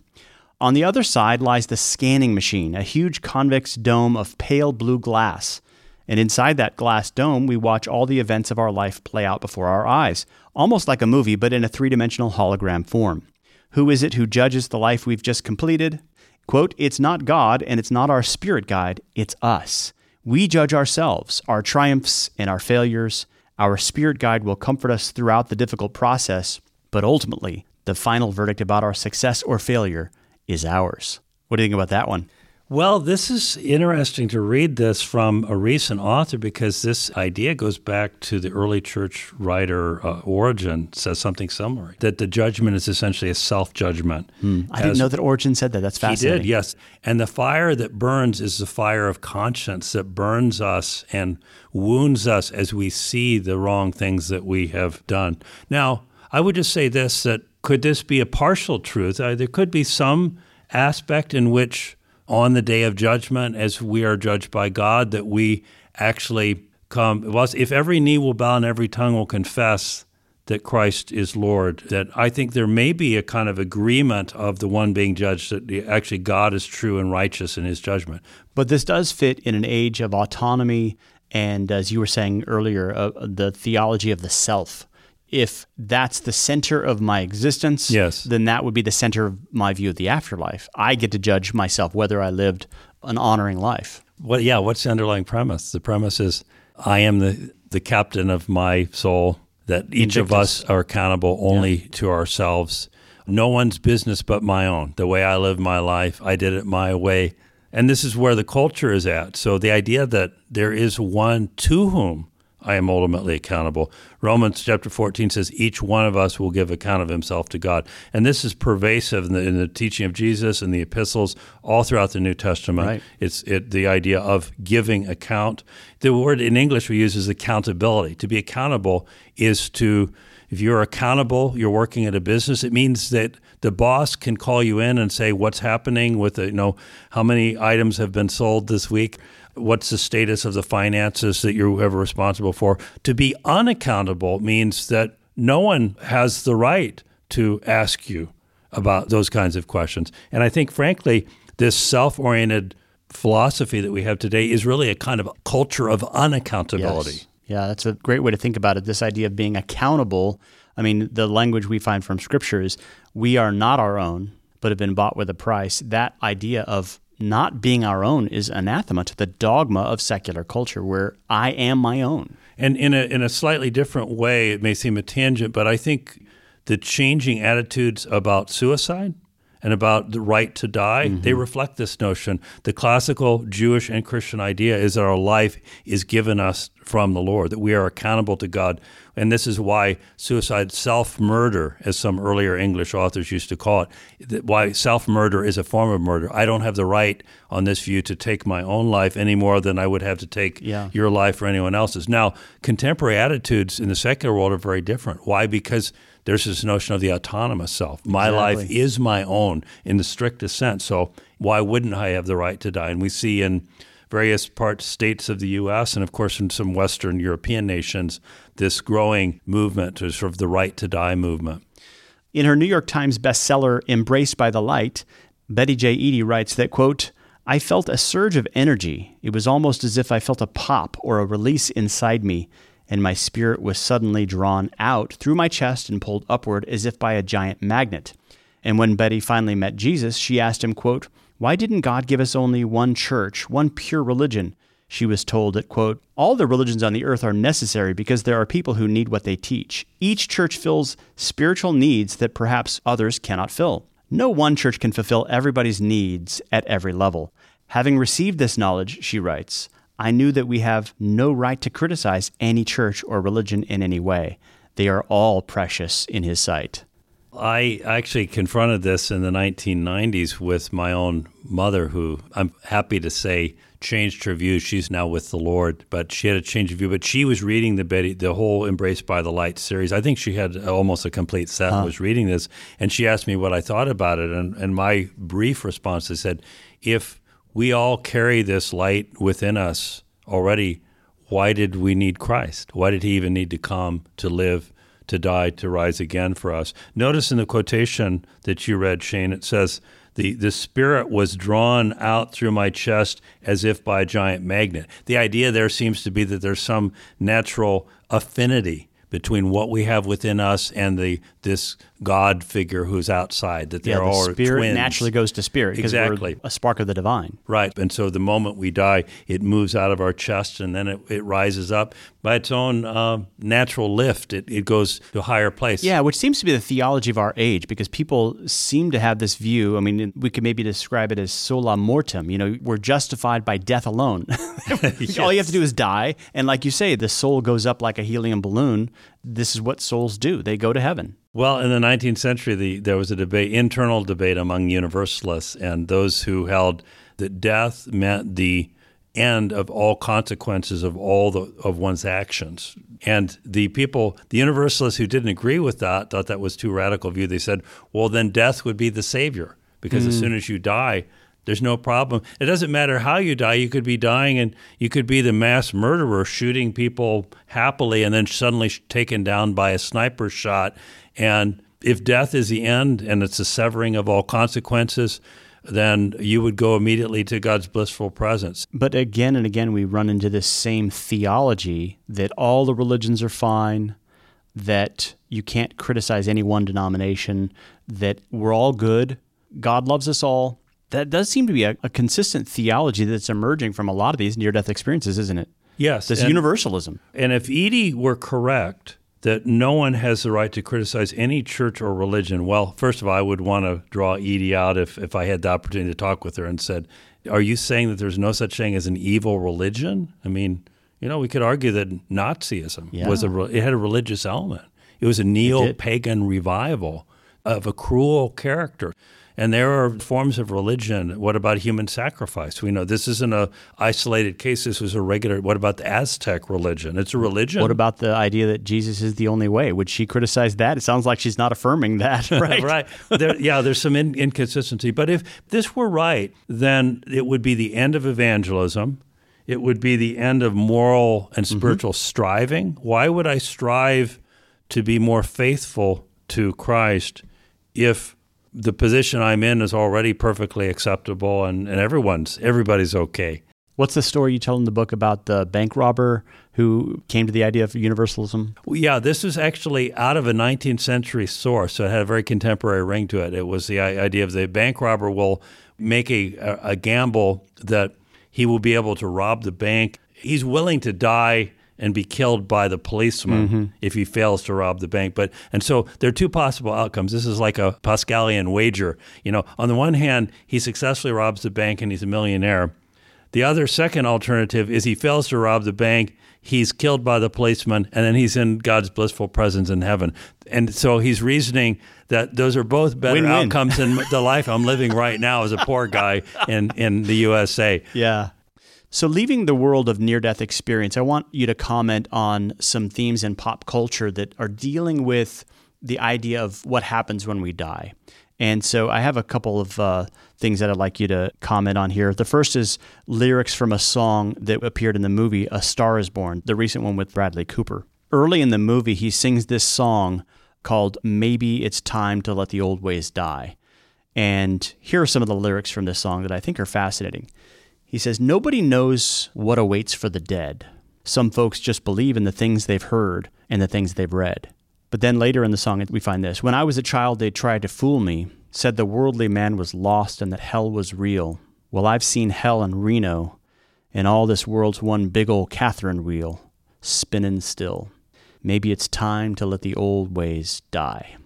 Speaker 3: On the other side lies the scanning machine, a huge convex dome of pale blue glass. And inside that glass dome, we watch all the events of our life play out before our eyes, almost like a movie, but in a three dimensional hologram form. Who is it who judges the life we've just completed? Quote, It's not God and it's not our spirit guide, it's us. We judge ourselves, our triumphs and our failures. Our spirit guide will comfort us throughout the difficult process, but ultimately, the final verdict about our success or failure is ours. What do you think about that one?
Speaker 14: Well, this is interesting to read this from a recent author because this idea goes back to the early church writer uh, Origen says something similar that the judgment is essentially a self judgment.
Speaker 3: Hmm. I didn't know that Origen said that. That's
Speaker 14: He
Speaker 3: fascinating.
Speaker 14: did, yes. And the fire that burns is the fire of conscience that burns us and wounds us as we see the wrong things that we have done. Now, I would just say this that could this be a partial truth? Uh, there could be some aspect in which, on the day of judgment, as we are judged by God, that we actually come. If every knee will bow and every tongue will confess that Christ is Lord, that I think there may be a kind of agreement of the one being judged that actually God is true and righteous in his judgment.
Speaker 3: But this does fit in an age of autonomy and, as you were saying earlier, uh, the theology of the self. If that's the center of my existence,
Speaker 14: Yes.
Speaker 3: then that would be the center of my view of the afterlife. I get to judge myself whether I lived an honoring life.
Speaker 14: What? Yeah. What's the underlying premise? The premise is I am the the captain of my soul. That each of us are accountable only to ourselves. No one's business but my own. The way I live my life, I did it my way, and this is where the culture is at. So the idea that there is one to whom I am ultimately accountable. Romans chapter 14 says each one of us will give account of himself to God. And this is pervasive in the, in the teaching of Jesus and the epistles all throughout the New Testament.
Speaker 3: Right.
Speaker 14: It's it, the idea of giving account. The word in English we use is accountability. To be accountable is to, if you're accountable, you're working at a business, it means that the boss can call you in and say, what's happening with the, you know, how many items have been sold this week? What's the status of the finances that you're ever responsible for? To be unaccountable means that no one has the right to ask you about those kinds of questions. And I think, frankly, this self oriented philosophy that we have today is really a kind of culture of unaccountability.
Speaker 3: Yes. Yeah, that's a great way to think about it. This idea of being accountable. I mean, the language we find from Scripture is we are not our own, but have been bought with a price. That idea of not being our own is anathema to the dogma of secular culture where I am my own.
Speaker 14: And in a in a slightly different way, it may seem a tangent, but I think the changing attitudes about suicide and about the right to die, they mm-hmm. reflect this notion. The classical Jewish and Christian idea is that our life is given us from the Lord, that we are accountable to God. And this is why suicide, self murder, as some earlier English authors used to call it, why self murder is a form of murder. I don't have the right on this view to take my own life any more than I would have to take
Speaker 3: Yeah.
Speaker 14: your life or anyone else's. Now, contemporary attitudes in the secular world are very different. Why? Because there's this notion of the autonomous self. My life is my own in the strictest sense. So why wouldn't I have the right to die? And we see in various parts states of the U.S. and of course in some Western European nations this growing movement to sort of the right to die movement.
Speaker 3: In her New York Times bestseller, Embraced by the Light, Betty J. Eadie writes that, quote, I felt a surge of energy. It was almost as if I felt a pop or a release inside me, and my spirit was suddenly drawn out through my chest and pulled upward as if by a giant magnet. And when Betty finally met Jesus, she asked him, quote, Why didn't God give us only one church, one pure religion? She was told that, quote, All the religions on the earth are necessary because there are people who need what they teach. Each church fills spiritual needs that perhaps others cannot fill. No one church can fulfill everybody's needs at every level. Having received this knowledge, she writes, I knew that we have no right to criticize any church or religion in any way. They are all precious in His sight.
Speaker 14: I actually confronted this in the 1990s with my own mother, who I'm happy to say changed her view. She's now with the Lord, but she had a change of view. But she was reading the Betty, the whole "Embraced by the Light" series. I think she had almost a complete set.
Speaker 3: Huh.
Speaker 14: Was reading this, and she asked me what I thought about it, and and my brief response I said, if we all carry this light within us already, why did we need Christ? Why did He even need to come to live? to die to rise again for us. Notice in the quotation that you read, Shane, it says, the, the spirit was drawn out through my chest as if by a giant magnet. The idea there seems to be that there's some natural affinity between what we have within us and the this God figure who's outside. That
Speaker 3: Yeah,
Speaker 14: they're
Speaker 3: the
Speaker 14: all
Speaker 3: spirit
Speaker 14: twins.
Speaker 3: naturally goes to spirit
Speaker 14: Exactly.
Speaker 3: a spark of the divine.
Speaker 14: Right. And so the moment we die, it moves out of our chest and then it, it rises up by its own uh, natural lift. It, it goes to a higher place.
Speaker 3: Yeah, which seems to be the theology of our age because people seem to have this view. I mean, we could maybe describe it as sola mortem. You know, we're justified by death alone. All you have to do is die. And like you say, the soul goes up like a helium balloon. This is what souls do, they go to heaven.
Speaker 14: Well, in the 19th century, the, there was a debate, internal debate among Universalists and those who held that death meant the end of all consequences of all the, of one's actions. And the people, the Universalists who didn't agree with that, thought that was too radical a view. They said, well, then death would be the savior because as
Speaker 3: Mm.
Speaker 14: soon as you die, there's no problem. It doesn't matter how you die. You could be dying and you could be the mass murderer shooting people happily and then suddenly taken down by a sniper shot. And if death is the end and it's a severing of all consequences, then you would go immediately to God's blissful presence.
Speaker 3: But again and again, we run into this same theology that all the religions are fine, that you can't criticize any one denomination, that we're all good, God loves us all. That does seem to be a, a consistent theology that's emerging from a lot of these near death experiences, isn't it?
Speaker 14: Yes.
Speaker 3: This
Speaker 14: and-
Speaker 3: universalism.
Speaker 14: And if Eadie were correct that no one has the right to criticize any church or religion, well, first of all, I would want to draw Eadie out if, if I had the opportunity to talk with her and said, Are you saying that there's no such thing as an evil religion? I mean, you know, we could argue that Nazism
Speaker 3: Yeah.
Speaker 14: was a it had a religious element. It was a neo-pagan revival of a cruel character. And there are forms of religion. What about human sacrifice? We know this isn't a isolated case. This was a regular. What about the Aztec religion? It's a religion.
Speaker 3: What about the idea that Jesus is the only way? Would she criticize that? It sounds like she's not affirming that, right?
Speaker 14: right. There, yeah, there's some in, inconsistency. But if this were right, then it would be the end of evangelism. It would be the end of moral and mm-hmm. spiritual striving. Why would I strive to be more faithful to Christ if the position I'm in is already perfectly acceptable and, and everyone's everybody's okay?
Speaker 3: What's the story you tell in the book about the bank robber who came to the idea of universalism?
Speaker 14: Well, yeah, this is actually out of a 19th century source, so it had a very contemporary ring to it. It was the idea of the bank robber will make a, a, a gamble that he will be able to rob the bank. He's willing to die and be killed by the policeman
Speaker 3: Mhm.
Speaker 14: if he fails to rob the bank. But and so there are two possible outcomes. This is like a Pascalian wager. You know, on the one hand, he successfully robs the bank and he's a millionaire. The other second alternative is he fails to rob the bank, he's killed by the policeman, and then he's in God's blissful presence in heaven. And so he's reasoning that those are both better
Speaker 3: Win-win.
Speaker 14: outcomes than the life I'm living right now as a poor guy in, in the USA.
Speaker 3: Yeah. So, leaving the world of near death experience, I want you to comment on some themes in pop culture that are dealing with the idea of what happens when we die. And so, I have a couple of uh, things that I'd like you to comment on here. The first is lyrics from a song that appeared in the movie A Star is Born, the recent one with Bradley Cooper. Early in the movie, he sings this song called Maybe It's Time to Let the Old Ways Die. And here are some of the lyrics from this song that I think are fascinating. He says, Nobody knows what awaits for the dead. Some folks just believe in the things they've heard and the things they've read. But then later in the song, we find this When I was a child, they tried to fool me, said the worldly man was lost and that hell was real. Well, I've seen hell in Reno, and all this world's one big old Catherine wheel, spinning still. Maybe it's time to let the old ways die.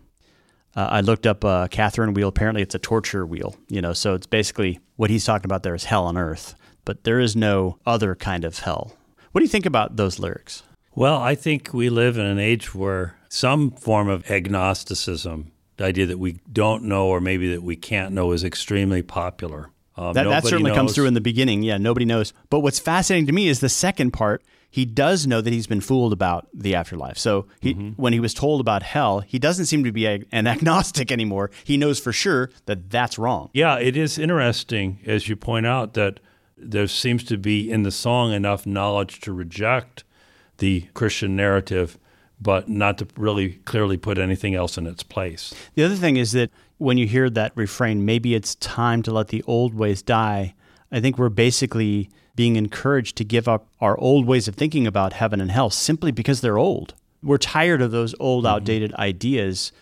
Speaker 3: Uh, I looked up a Catherine wheel. Apparently, it's a torture wheel. You know, so it's basically what he's talking about there is hell on earth, but there is no other kind of hell. What do you think about those lyrics?
Speaker 14: Well, I think we live in an age where some form of agnosticism, the idea that we don't know or maybe that we can't know, is extremely popular.
Speaker 3: Um, that, that, certainly knows. comes through in the beginning. Yeah, nobody knows. But what's fascinating to me is the second part. He does know that he's been fooled about the afterlife. So he, mm-hmm. when he was told about hell, he doesn't seem to be a, an agnostic anymore. He knows for sure that that's wrong.
Speaker 14: Yeah, it is interesting, as you point out, that there seems to be in the song enough knowledge to reject the Christian narrative, but not to really clearly put anything else in its place.
Speaker 3: The other thing is that when you hear that refrain, maybe it's time to let the old ways die, I think we're basically being encouraged to give up our old ways of thinking about heaven and hell simply because they're old. We're tired of those old, mm-hmm. outdated ideas.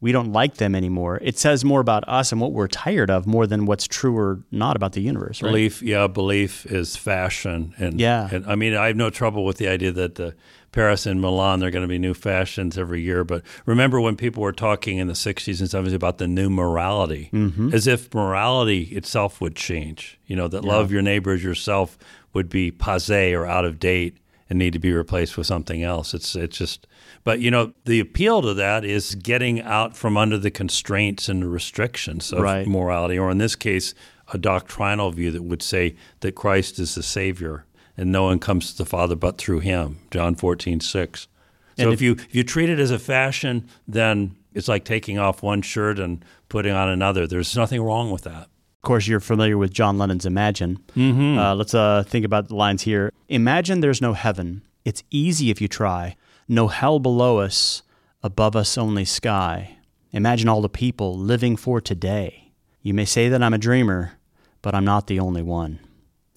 Speaker 3: We don't like them anymore. It says more about us and what we're tired of more than what's true or not about the universe. Right?
Speaker 14: Belief, yeah, belief is fashion, and
Speaker 3: yeah,
Speaker 14: and, I mean, I have no trouble with the idea that the Paris and Milan, there are going to be new fashions every year. But remember when people were talking in the 60s and 70s about the new morality,
Speaker 3: mm-hmm.
Speaker 14: as if morality itself would change. You know, that yeah. love your neighbors yourself would be passe or out of date and need to be replaced with something else. It's it's just but you know, the appeal to that is getting out from under the constraints and the restrictions of
Speaker 3: right.
Speaker 14: morality, or in this case, a doctrinal view that would say that Christ is the Savior and no one comes to the Father but through him. John 14, 6. So if, if, you if you treat it as a fashion, then it's like taking off one shirt and putting on another. There's nothing wrong with that.
Speaker 3: Of course, you're familiar with John Lennon's Imagine.
Speaker 14: Mm-hmm.
Speaker 3: Uh, let's uh, think about the lines here. Imagine there's no heaven. It's easy if you try. No hell below us, above us only sky. Imagine all the people living for today. You may say that I'm a dreamer, but I'm not the only one.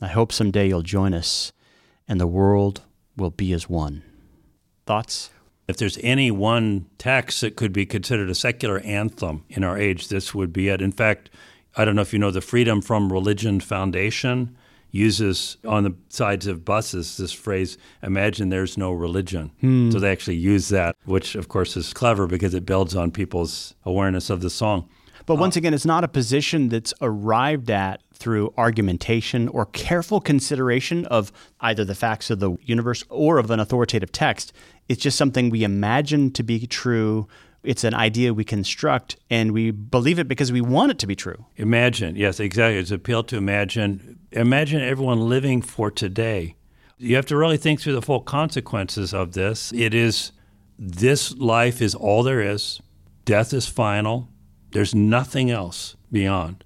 Speaker 3: I hope someday you'll join us and the world will be as one. Thoughts?
Speaker 14: If there's any one text that could be considered a secular anthem in our age, this would be it. In fact, I don't know if you know the Freedom from Religion Foundation uses on the sides of buses this phrase, imagine there's no religion.
Speaker 3: Hmm.
Speaker 14: So they actually use that, which of course is clever because it builds on people's awareness of the song.
Speaker 3: But once again, it's not a position that's arrived at through argumentation or careful consideration of either the facts of the universe or of an authoritative text. It's just something we imagine to be true. It's an idea we construct and we believe it because we want it to be true.
Speaker 14: Imagine, yes, exactly. It's appeal to imagine. Imagine everyone living for today. You have to really think through the full consequences of this. It is this life is all there is. Death is final. There's nothing else beyond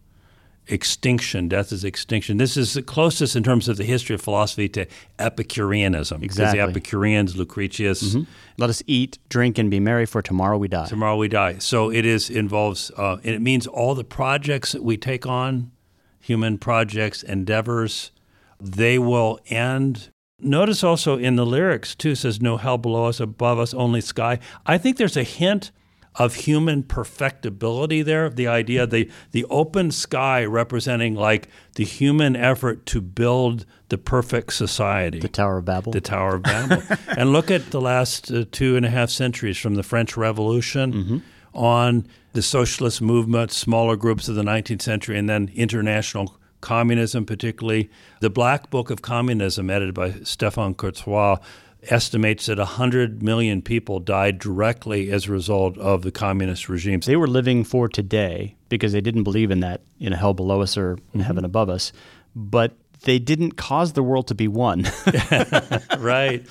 Speaker 14: extinction. Death is extinction. This is the closest in terms of the history of philosophy to Epicureanism.
Speaker 3: Exactly.
Speaker 14: Because the Epicureans, Lucretius.
Speaker 3: Mm-hmm. Let us eat, drink, and be merry, for tomorrow we die.
Speaker 14: Tomorrow we die. So it is involves, uh, and it means all the projects that we take on, human projects, endeavors, they will end. Notice also in the lyrics too says no hell below us, above us only sky. I think there's a hint of human perfectibility there the idea the the open sky representing like the human effort to build the perfect society.
Speaker 3: The tower of babel.
Speaker 14: The tower of babel. And look at the last uh, two and a half centuries from the french revolution
Speaker 3: mm-hmm.
Speaker 14: on the socialist movement smaller groups of the 19th century and then international communism particularly. The black book of communism edited by stefan kurzweil estimates that 100 million people died directly as a result of the communist regimes.
Speaker 3: They were living for today because they didn't believe in that in a hell below us or in mm-hmm. heaven above us, but they didn't cause the world to be one.
Speaker 14: right.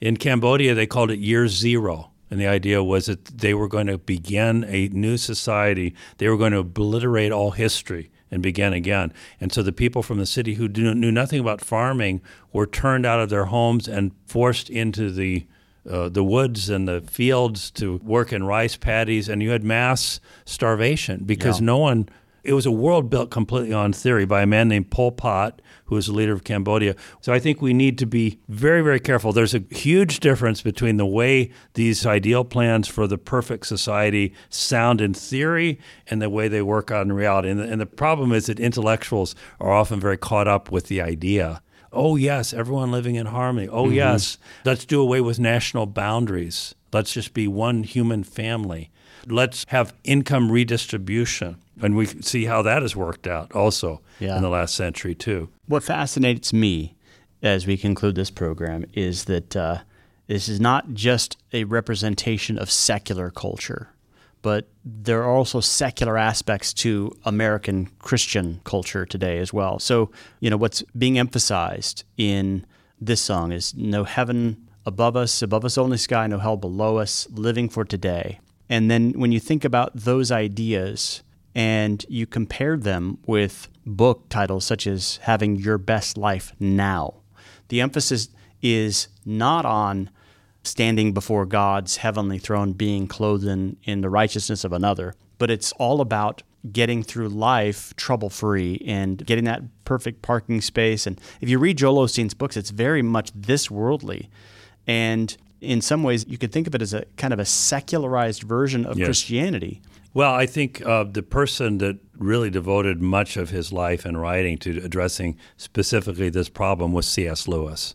Speaker 14: In Cambodia, they called it year zero. And the idea was that they were going to begin a new society. They were going to obliterate all history and began again. And so the people from the city who knew nothing about farming were turned out of their homes and forced into the uh, the woods and the fields to work in rice paddies, and you had mass starvation because
Speaker 3: yeah.
Speaker 14: no one It was a world built completely on theory by a man named Pol Pot, who was the leader of Cambodia. So I think we need to be very, very careful. There's a huge difference between the way these ideal plans for the perfect society sound in theory and the way they work out in reality. And the, and the problem is that intellectuals are often very caught up with the idea. Oh, yes, everyone living in harmony. Oh,
Speaker 22: Mm-hmm.
Speaker 14: yes, let's do away with national boundaries. Let's just be one human family. Let's have income redistribution. And we see how that has worked out also
Speaker 3: Yeah.
Speaker 14: in the last century, too.
Speaker 3: What fascinates me as we conclude this program is that uh, this is not just a representation of secular culture, but there are also secular aspects to American Christian culture today as well. So, you know, what's being emphasized in this song is no heaven above us, above us only sky, no hell below us, living for today. And then when you think about those ideas and you compare them with book titles such as Having Your Best Life Now, the emphasis is not on standing before God's heavenly throne, being clothed in, in the righteousness of another, but it's all about getting through life trouble free and getting that perfect parking space. And if you read Joel Osteen's books, it's very much this worldly. And in some ways, you could think of it as a kind of a secularized version of
Speaker 14: Yes.
Speaker 3: Christianity.
Speaker 14: Well, I think uh, the person that really devoted much of his life and writing to addressing specifically this problem was C.S. Lewis.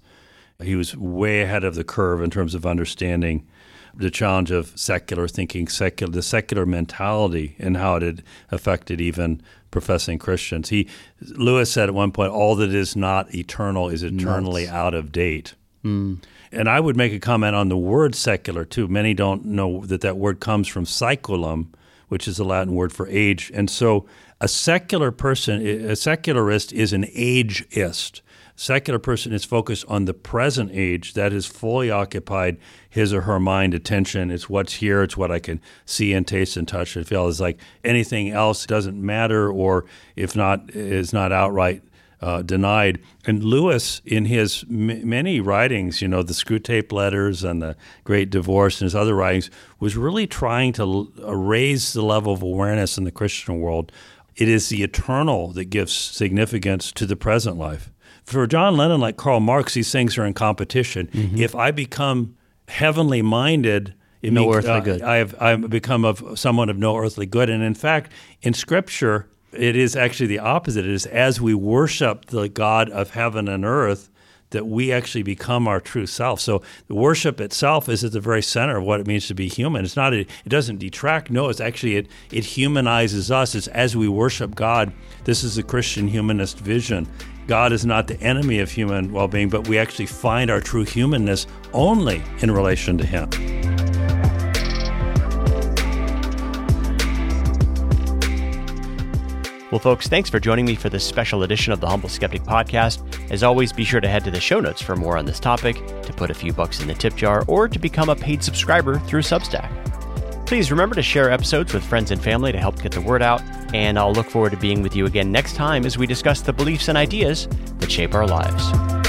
Speaker 14: He was way ahead of the curve in terms of understanding the challenge of secular thinking, secular, the secular mentality, and how it had affected even professing Christians. He Lewis said at one point, "All that is not eternal is eternally
Speaker 3: Nuts.
Speaker 14: out of date."
Speaker 3: Mm.
Speaker 14: And I would make a comment on the word secular too. Many don't know that that word comes from saeculum, which is the Latin word for age. And so a secular person, a secularist is an ageist. Secular person is focused on the present age that has fully occupied his or her mind attention. It's what's here, it's what I can see and taste and touch and feel. It's like anything else doesn't matter, or if not, is not outright uh, denied. And Lewis, in his m- many writings, you know, the Screwtape Letters and the Great Divorce and his other writings, was really trying to l- uh, raise the level of awareness in the Christian world. It is the eternal that gives significance to the present life. For John Lennon, like Karl Marx, these things are in competition. If I become heavenly minded, it
Speaker 3: No
Speaker 14: means,
Speaker 3: earthly
Speaker 14: uh,
Speaker 3: good.
Speaker 14: I have I've become of someone of no earthly good. And in fact, in Scripture, it is actually the opposite. It is as we worship the God of heaven and earth that we actually become our true self. So the worship itself is at the very center of what it means to be human. It's not a, it doesn't detract. No, it's actually it it humanizes us. It's as we worship God. This is the Christian humanist vision. God is not the enemy of human well-being, but we actually find our true humanness only in relation to him.
Speaker 1: Well, folks, thanks for joining me for this special edition of the Humble Skeptic podcast. As always, be sure to head to the show notes for more on this topic, to put a few bucks in the tip jar, or to become a paid subscriber through Substack. Please remember to share episodes with friends and family to help get the word out, and I'll look forward to being with you again next time as we discuss the beliefs and ideas that shape our lives.